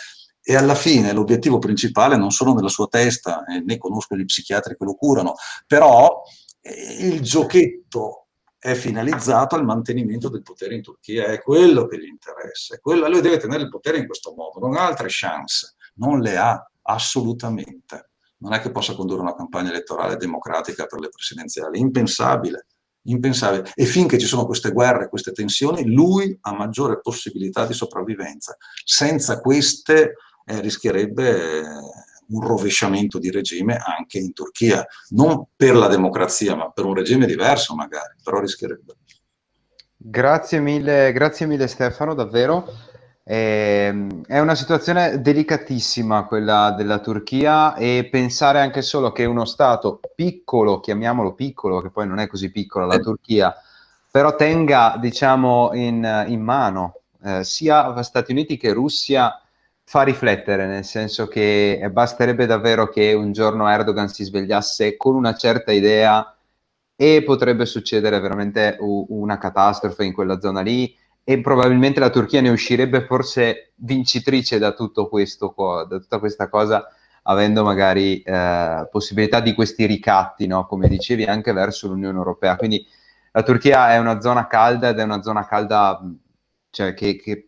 e alla fine l'obiettivo principale non sono nella sua testa, eh, né conosco gli psichiatri che lo curano, però eh, il giochetto è finalizzato al mantenimento del potere in Turchia, è quello che gli interessa, quello, lui deve tenere il potere in questo modo, non ha altre chance, non le ha assolutamente. Non è che possa condurre una campagna elettorale democratica per le presidenziali, impensabile, impensabile. E finché ci sono queste guerre, queste tensioni, lui ha maggiore possibilità di sopravvivenza. Senza queste eh, rischierebbe un rovesciamento di regime anche in Turchia, non per la democrazia, ma per un regime diverso magari, però rischierebbe. Grazie mille, grazie mille Stefano, davvero. Eh, è una situazione delicatissima quella della Turchia e pensare anche solo che uno Stato piccolo, chiamiamolo piccolo, che poi non è così piccolo la Turchia, però tenga diciamo in, in mano eh, sia Stati Uniti che Russia fa riflettere, nel senso che basterebbe davvero che un giorno Erdogan si svegliasse con una certa idea e potrebbe succedere veramente una catastrofe in quella zona lì e probabilmente la Turchia ne uscirebbe forse vincitrice da tutto questo, da tutta questa cosa, avendo magari eh, possibilità di questi ricatti, no? come dicevi, anche verso l'Unione Europea. Quindi la Turchia è una zona calda ed è una zona calda cioè, che, che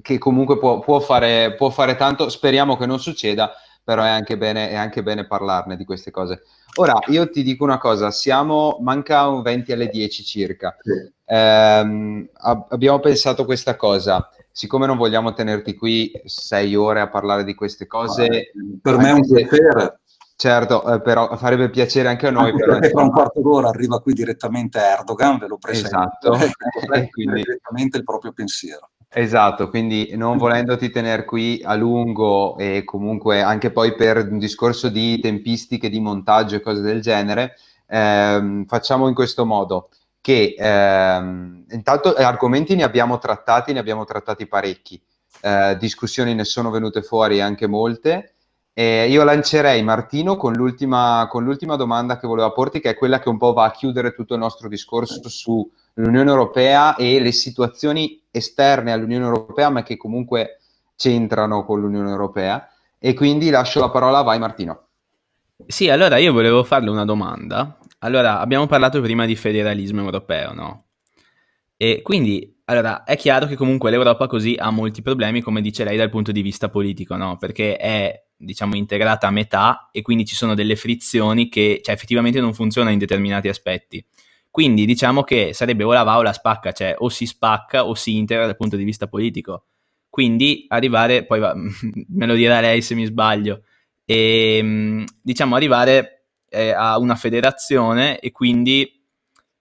che comunque può, può, fare, può, fare, tanto, speriamo che non succeda, però è anche, bene, è anche bene parlarne di queste cose. Ora, io ti dico una cosa, siamo, manca un 20 alle 10 circa, sì. eh, abbiamo pensato questa cosa, siccome non vogliamo tenerti qui sei ore a parlare di queste cose... per me è un piacere. Certo, eh, però farebbe piacere anche a noi. Anche però, tra un quarto d'ora arriva qui direttamente Erdogan, ve lo presento, esatto. quindi direttamente il proprio pensiero. Esatto, quindi non volendoti tenere qui a lungo e comunque anche poi per un discorso di tempistiche di montaggio e cose del genere, ehm, facciamo in questo modo che ehm, intanto argomenti ne abbiamo trattati, ne abbiamo trattati parecchi, eh, discussioni ne sono venute fuori anche molte. E io lancerei Martino con l'ultima, con l'ultima domanda che volevo porti, che è quella che un po' va a chiudere tutto il nostro discorso sull'Unione Europea e le situazioni esterne all'Unione Europea, ma che comunque c'entrano con l'Unione Europea. E quindi lascio la parola, vai Martino. Sì, allora io volevo farle una domanda. Allora, abbiamo parlato prima di federalismo europeo, no? E quindi, allora, è chiaro che comunque l'Europa così ha molti problemi, come dice lei, dal punto di vista politico, no? Perché è, diciamo, integrata a metà e quindi ci sono delle frizioni che, cioè, effettivamente non funzionano in determinati aspetti. Quindi diciamo che sarebbe o la va o la spacca, cioè o si spacca o si integra dal punto di vista politico. Quindi arrivare, poi va, me lo dirà lei se mi sbaglio, e ehm, diciamo arrivare eh, a una federazione e quindi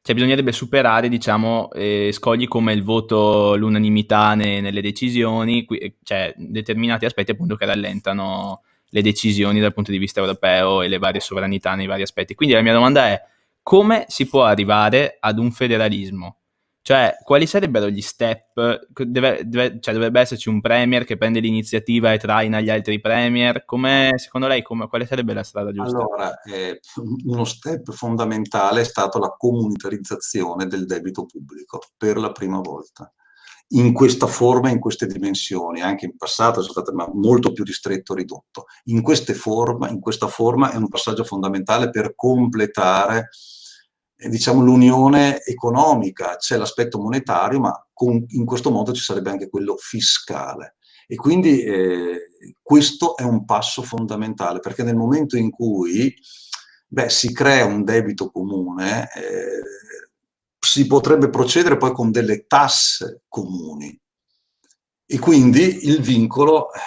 cioè, bisognerebbe superare diciamo, eh, scogli come il voto, l'unanimità ne, nelle decisioni, qui, cioè determinati aspetti appunto che rallentano le decisioni dal punto di vista europeo e le varie sovranità nei vari aspetti. Quindi la mia domanda è come si può arrivare ad un federalismo? Cioè, quali sarebbero gli step? Deve, deve, cioè, dovrebbe esserci un premier che prende l'iniziativa e traina gli altri premier? Come, secondo lei, come, quale sarebbe la strada giusta? Allora, eh, uno step fondamentale è stato la comunitarizzazione del debito pubblico per la prima volta. In questa forma, in queste dimensioni, anche in passato sono state molto più ristretto, ridotto. In, forma, in questa forma è un passaggio fondamentale per completare diciamo, l'unione economica, c'è l'aspetto monetario, ma con, in questo modo ci sarebbe anche quello fiscale. E quindi eh, questo è un passo fondamentale, perché nel momento in cui beh, si crea un debito comune, eh, si potrebbe procedere poi con delle tasse comuni. E quindi il vincolo eh,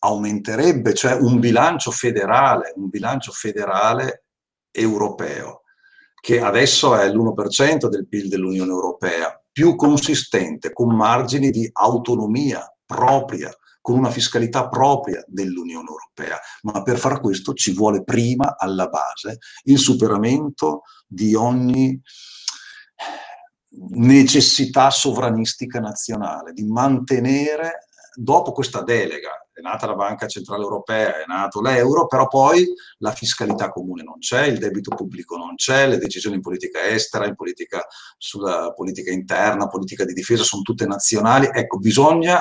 aumenterebbe, cioè un bilancio federale, un bilancio federale europeo che adesso è l'1% del PIL dell'Unione Europea, più consistente, con margini di autonomia propria, con una fiscalità propria dell'Unione Europea. Ma per far questo ci vuole prima, alla base, il superamento di ogni necessità sovranistica nazionale, di mantenere, dopo questa delega, è nata la Banca Centrale Europea, è nato l'euro, però poi la fiscalità comune non c'è, il debito pubblico non c'è, le decisioni in politica estera, in politica sulla politica interna, politica di difesa sono tutte nazionali. Ecco, bisogna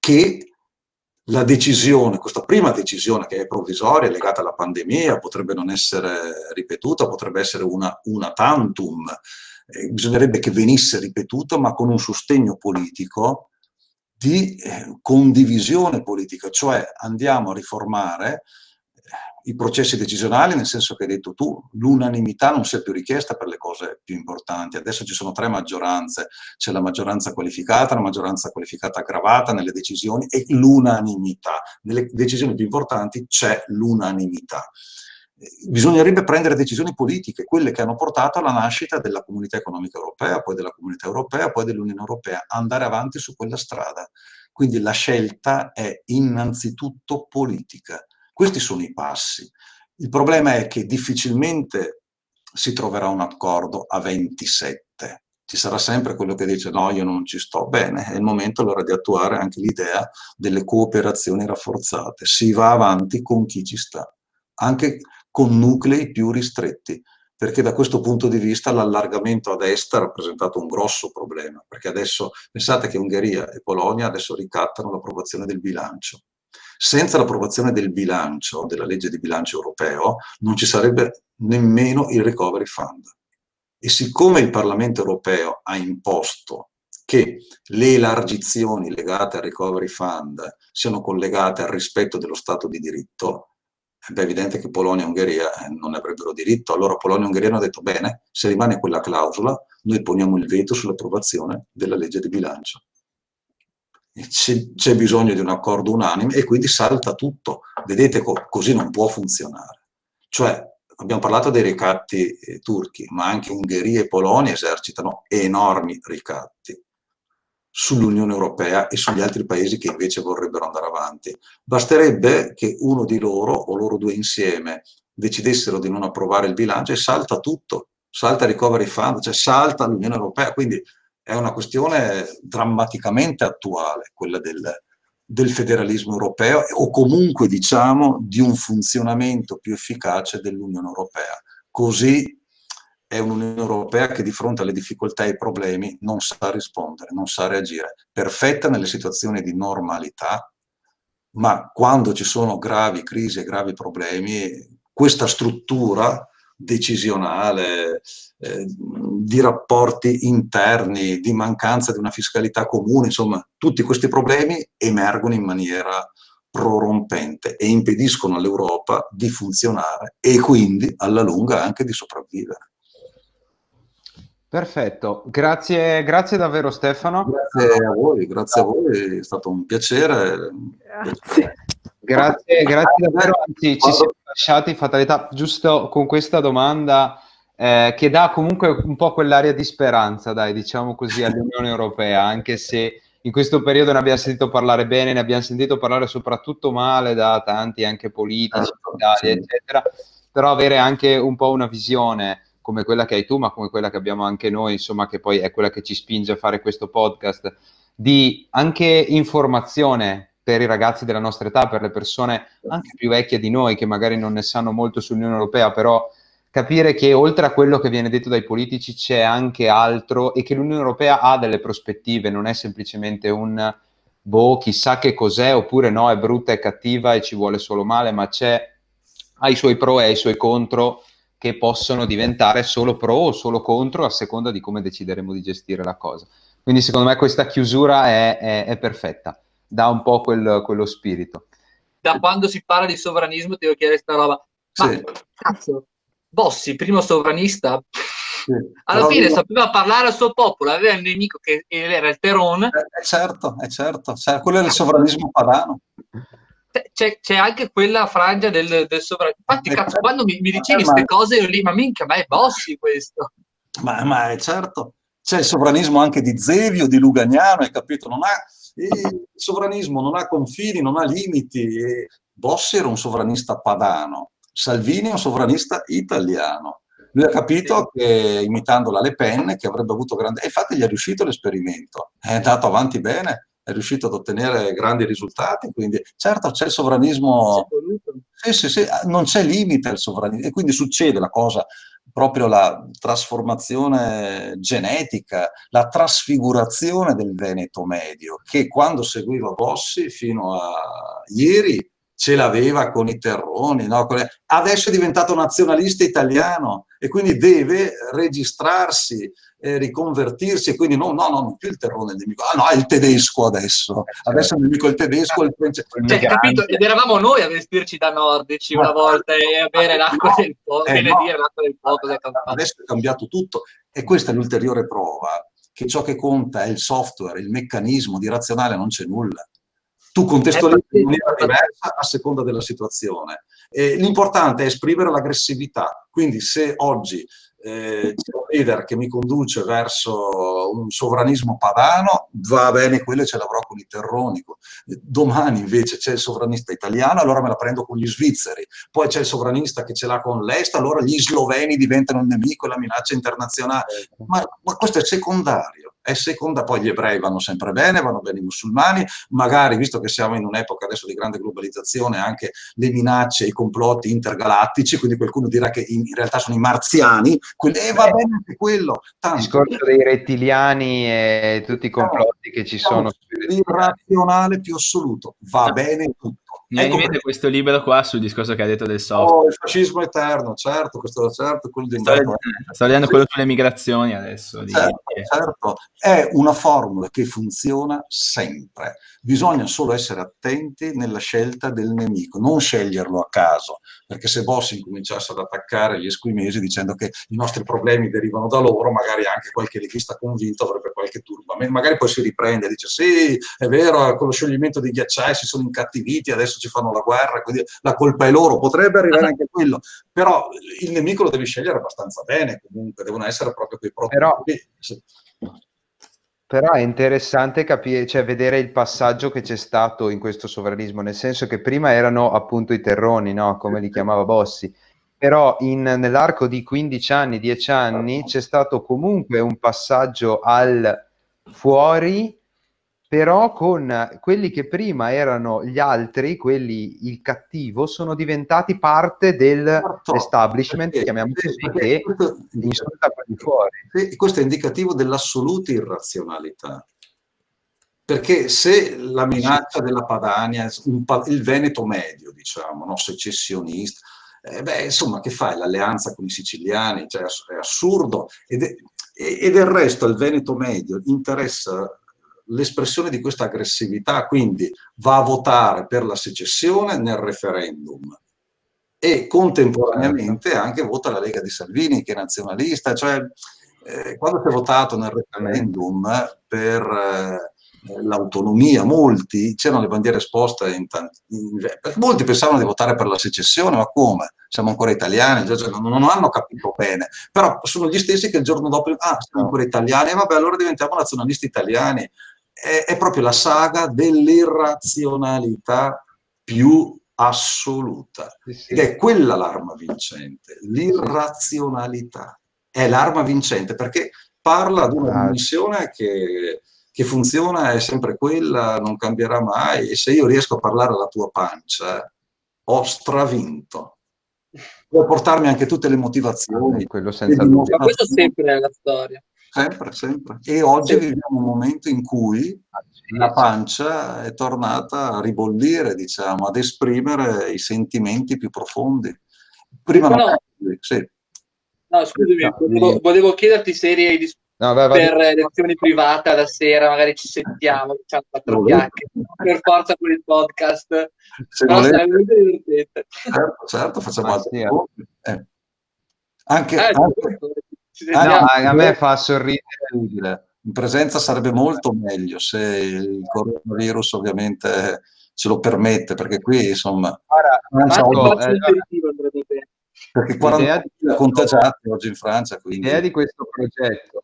che la decisione, questa prima decisione che è provvisoria, legata alla pandemia, potrebbe non essere ripetuta, potrebbe essere una, una tantum, eh, bisognerebbe che venisse ripetuta, ma con un sostegno politico di eh, condivisione politica, cioè andiamo a riformare i processi decisionali, nel senso che hai detto tu, l'unanimità non sia più richiesta per le cose più importanti. Adesso ci sono tre maggioranze, c'è la maggioranza qualificata, la maggioranza qualificata aggravata nelle decisioni e l'unanimità. Nelle decisioni più importanti c'è l'unanimità bisognerebbe prendere decisioni politiche, quelle che hanno portato alla nascita della comunità economica europea, poi della comunità europea, poi dell'Unione europea, andare avanti su quella strada. Quindi la scelta è innanzitutto politica. Questi sono i passi. Il problema è che difficilmente si troverà un accordo a 27. Ci sarà sempre quello che dice no, io non ci sto bene. È il momento allora di attuare anche l'idea delle cooperazioni rafforzate. Si va avanti con chi ci sta. Anche con nuclei più ristretti, perché da questo punto di vista l'allargamento ad est ha rappresentato un grosso problema, perché adesso pensate che Ungheria e Polonia adesso ricattano l'approvazione del bilancio. Senza l'approvazione del bilancio, della legge di bilancio europeo, non ci sarebbe nemmeno il recovery fund. E siccome il Parlamento europeo ha imposto che le elargizioni legate al recovery fund siano collegate al rispetto dello Stato di diritto, è evidente che Polonia e Ungheria eh, non avrebbero diritto. Allora Polonia e Ungheria hanno detto bene, se rimane quella clausola, noi poniamo il veto sull'approvazione della legge di bilancio. C'è, bisogno di un accordo unanime e quindi salta tutto. Vedete, co- così non può funzionare. Cioè, abbiamo parlato dei ricatti eh, turchi, ma anche Ungheria e Polonia esercitano enormi ricatti sull'Unione Europea e sugli altri paesi che invece vorrebbero andare avanti. Basterebbe che uno di loro o loro due insieme decidessero di non approvare il bilancio e salta tutto, salta il recovery fund, cioè salta l'Unione Europea, quindi è una questione drammaticamente attuale quella del, del federalismo europeo o comunque diciamo di un funzionamento più efficace dell'Unione Europea. Così è un'Unione Europea che di fronte alle difficoltà e ai problemi non sa rispondere, non sa reagire. Perfetta nelle situazioni di normalità, ma quando ci sono gravi crisi e gravi problemi, questa struttura decisionale, eh, di rapporti interni, di mancanza di una fiscalità comune, insomma, tutti questi problemi emergono in maniera prorompente e impediscono all'Europa di funzionare e quindi alla lunga anche di sopravvivere. Perfetto, grazie, grazie davvero Stefano. Grazie a voi, grazie a voi, è stato un piacere. Grazie. Grazie, grazie davvero. Anzi, ci siamo lasciati fatalità giusto con questa domanda eh, che dà comunque un po' quell'aria di speranza, dai, diciamo così, all'Unione Europea, anche se in questo periodo ne abbiamo sentito parlare bene, ne abbiamo sentito parlare soprattutto male da tanti anche politici, certo, sì. eccetera, però avere anche un po' una visione come quella che hai tu, ma come quella che abbiamo anche noi, insomma, che poi è quella che ci spinge a fare questo podcast, di anche informazione per i ragazzi della nostra età, per le persone anche più vecchie di noi che magari non ne sanno molto sull'Unione Europea, però capire che oltre a quello che viene detto dai politici c'è anche altro e che l'Unione Europea ha delle prospettive, non è semplicemente un boh, chissà che cos'è, oppure no, è brutta, è cattiva e ci vuole solo male, ma c'è, ha i suoi pro e i suoi contro che possono diventare solo pro o solo contro a seconda di come decideremo di gestire la cosa. Quindi secondo me questa chiusura è, è, è perfetta, dà un po' quel, quello spirito. Da quando si parla di sovranismo ti devo chiedere questa roba. Ma sì. cazzo, Bossi, primo sovranista, sì. alla fine io... sapeva parlare al suo popolo, aveva un nemico che era il Teron. Eh, certo, è certo, cioè, quello è il sovranismo padano c'è, c'è, anche quella frangia del, del sovranismo. Infatti, eh, cazzo, certo. quando mi, mi dicevi queste cose, io lì, ma minchia, ma è Bossi questo. Ma, ma è certo, c'è il sovranismo anche di Zevio, di Lugagnano, hai capito? Non ha, il sovranismo non ha confini, non ha limiti. Bossi era un sovranista padano, Salvini è un sovranista italiano. Lui ha capito che imitando la Le Pen, che avrebbe avuto grande... E infatti gli è riuscito l'esperimento, è andato avanti bene è riuscito ad ottenere grandi risultati, quindi certo c'è il sovranismo, sì, sì, sì, non c'è limite al sovranismo e quindi succede la cosa, proprio la trasformazione genetica, la trasfigurazione del Veneto medio, che quando seguiva Bossi fino a ieri ce l'aveva con i terroni, no? adesso è diventato nazionalista italiano e quindi deve registrarsi eh, riconvertirsi e quindi no, no, no, non più il terrone il nemico, ah no, è il tedesco adesso, certo. adesso il nemico è il tedesco, il francese. Cioè, capito, ed eravamo noi a vestirci da nordici una volta e a bere l'acqua del fuoco, eh, no, l'acqua del fuoco Adesso è cambiato tutto e questa è l'ulteriore prova che ciò che conta è il software, il meccanismo, di razionale non c'è nulla. Tu contestualizzi in maniera diversa a seconda della situazione. Eh, l'importante è esprimere l'aggressività. Quindi se oggi eh, c'è un leader che mi conduce verso un sovranismo padano, va bene, quello ce l'avrò con i terroni. Domani invece c'è il sovranista italiano, allora me la prendo con gli svizzeri. Poi c'è il sovranista che ce l'ha con l'Est, allora gli sloveni diventano il nemico e la minaccia internazionale. Ma, ma questo è secondario è seconda, poi gli ebrei vanno sempre bene, vanno bene i musulmani, magari visto che siamo in un'epoca adesso di grande globalizzazione, anche le minacce, i complotti intergalattici, quindi qualcuno dirà che in, realtà sono i marziani, quelli, e va bene anche quello. Tanto. Il discorso dei rettiliani e tutti i complotti no, che ci sono. L'irrazionale più assoluto, va bene tutto Mi ecco viene questo libro qua sul discorso che ha detto del software. Oh, il fascismo eterno, certo, questo certo, quello di sto, sto leggendo quello sulle migrazioni adesso. Certo, di... certo, è una formula che funziona sempre. Bisogna solo essere attenti nella scelta del nemico, non sceglierlo a caso, perché se Bossi incominciasse ad attaccare gli esquimesi dicendo che i nostri problemi derivano da loro, magari anche qualche leghista convinto avrebbe qualche turba. Magari poi si riprende e dice sì, è vero, con lo scioglimento dei ghiacciai si sono incattiviti, adesso ci fanno la guerra, quindi la colpa è loro, potrebbe arrivare anche quello, però il nemico lo devi scegliere abbastanza bene comunque, devono essere proprio quei propri... Però, però è interessante capire, cioè vedere il passaggio che c'è stato in questo sovranismo, nel senso che prima erano appunto i terroni, no? come li chiamava Bossi, però in, nell'arco di 15 anni, 10 anni c'è stato comunque un passaggio al fuori però con quelli che prima erano gli altri, quelli il cattivo, sono diventati parte dell'establishment, certo. chiamiamolo così, che insulta quelli fuori. Questo è indicativo dell'assoluta irrazionalità. Perché se la minaccia della Padania, il Veneto medio, diciamo, no, secessionista, eh, beh, insomma, che fai? L'alleanza con i siciliani, cioè, è assurdo. Ed è, e del resto il Veneto medio interessa l'espressione di questa aggressività, quindi va a votare per la secessione nel referendum e contemporaneamente anche vota la Lega di Salvini che è nazionalista, cioè eh, quando si è votato nel referendum per eh, l'autonomia, molti c'erano le bandiere esposte in tanti, in, molti pensavano di votare per la secessione, ma come? Siamo ancora italiani, cioè, non, non, hanno capito bene, però sono gli stessi che il giorno dopo, ah, siamo ancora italiani, vabbè, allora diventiamo nazionalisti italiani è, è proprio la saga dell'irrazionalità più assoluta. Ed è quella l'arma vincente, l'irrazionalità. È l'arma vincente perché parla di una dimensione che, che, funziona, è sempre quella, non cambierà mai. E se io riesco a parlare alla tua pancia, ho stravinto. Può portarmi anche tutte le motivazioni. Quello senza dubbio. Ma questo sempre è la storia. Sempre, sempre. E oggi viviamo un momento in cui la pancia è tornata a ribollire, diciamo, ad esprimere i sentimenti più profondi. Prima no, no. Sì. no scusami, volevo, volevo, chiederti se eri dis- no, vai, vai. per lezioni private la sera, magari ci sentiamo, facciamo quattro chiacchiere, per forza con il podcast. Se no, volete... Certo, certo, facciamo altri eh. Anche, eh, anche, Ah, no, a me fa sorridere. In presenza sarebbe molto meglio se il coronavirus ovviamente ce lo permette, perché qui insomma... Ora, Marco, eh, perché 40.000 contagiati oggi in Francia. Quindi... L'idea di questo progetto...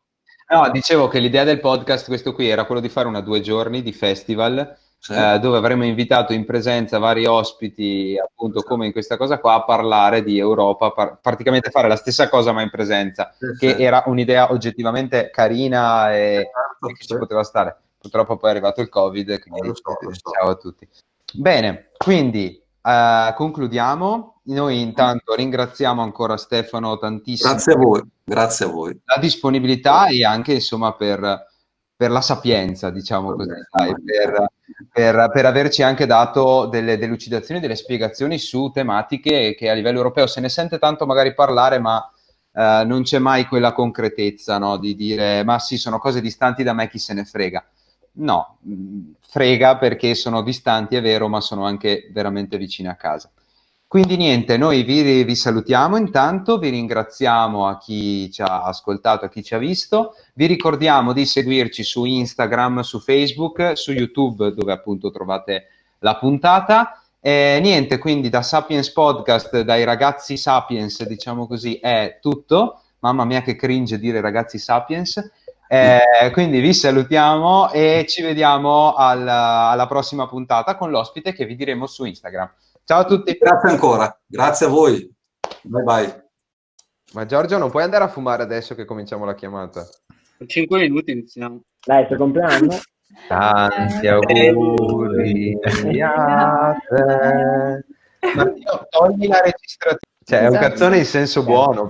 No, dicevo che l'idea del podcast, questo qui, era quello di fare una due giorni di festival sì. eh, dove avremmo invitato in presenza vari ospiti, appunto come in questa cosa qua, a parlare di Europa, par- praticamente fare la stessa cosa ma in presenza, sì, che sì. era un'idea oggettivamente carina e, certo, e che ci poteva stare. Purtroppo poi è arrivato il Covid, quindi so, so. ciao a tutti. Bene, quindi uh, concludiamo. Noi intanto ringraziamo ancora Stefano tantissimo. Grazie a voi, grazie a voi. La disponibilità e anche insomma per per la sapienza, diciamo così, dai, per, per, per, averci anche dato delle delucidazioni, delle spiegazioni su tematiche che a livello europeo se ne sente tanto magari parlare, ma eh, non c'è mai quella concretezza no? di dire ma sì, sono cose distanti da me, chi se ne frega. No, frega perché sono distanti, è vero, ma sono anche veramente vicine a casa. Quindi niente, noi vi, vi, salutiamo intanto, vi ringraziamo a chi ci ha ascoltato, a chi ci ha visto, vi ricordiamo di seguirci su Instagram, su Facebook, su YouTube dove appunto trovate la puntata. E niente, quindi da Sapiens Podcast, dai ragazzi Sapiens, diciamo così, è tutto. Mamma mia che cringe dire ragazzi Sapiens. Eh, quindi vi salutiamo e ci vediamo alla, alla prossima puntata con l'ospite che vi diremo su Instagram. Ciao a tutti. Grazie ancora, grazie a voi. Bye bye. Ma Giorgio, non puoi andare a fumare adesso che cominciamo la chiamata? 5 minuti iniziamo. Dai, sto compleanno. Tanti auguri a te. Martino, togli la registrazione. Cioè, è un esatto. cazzone in senso buono.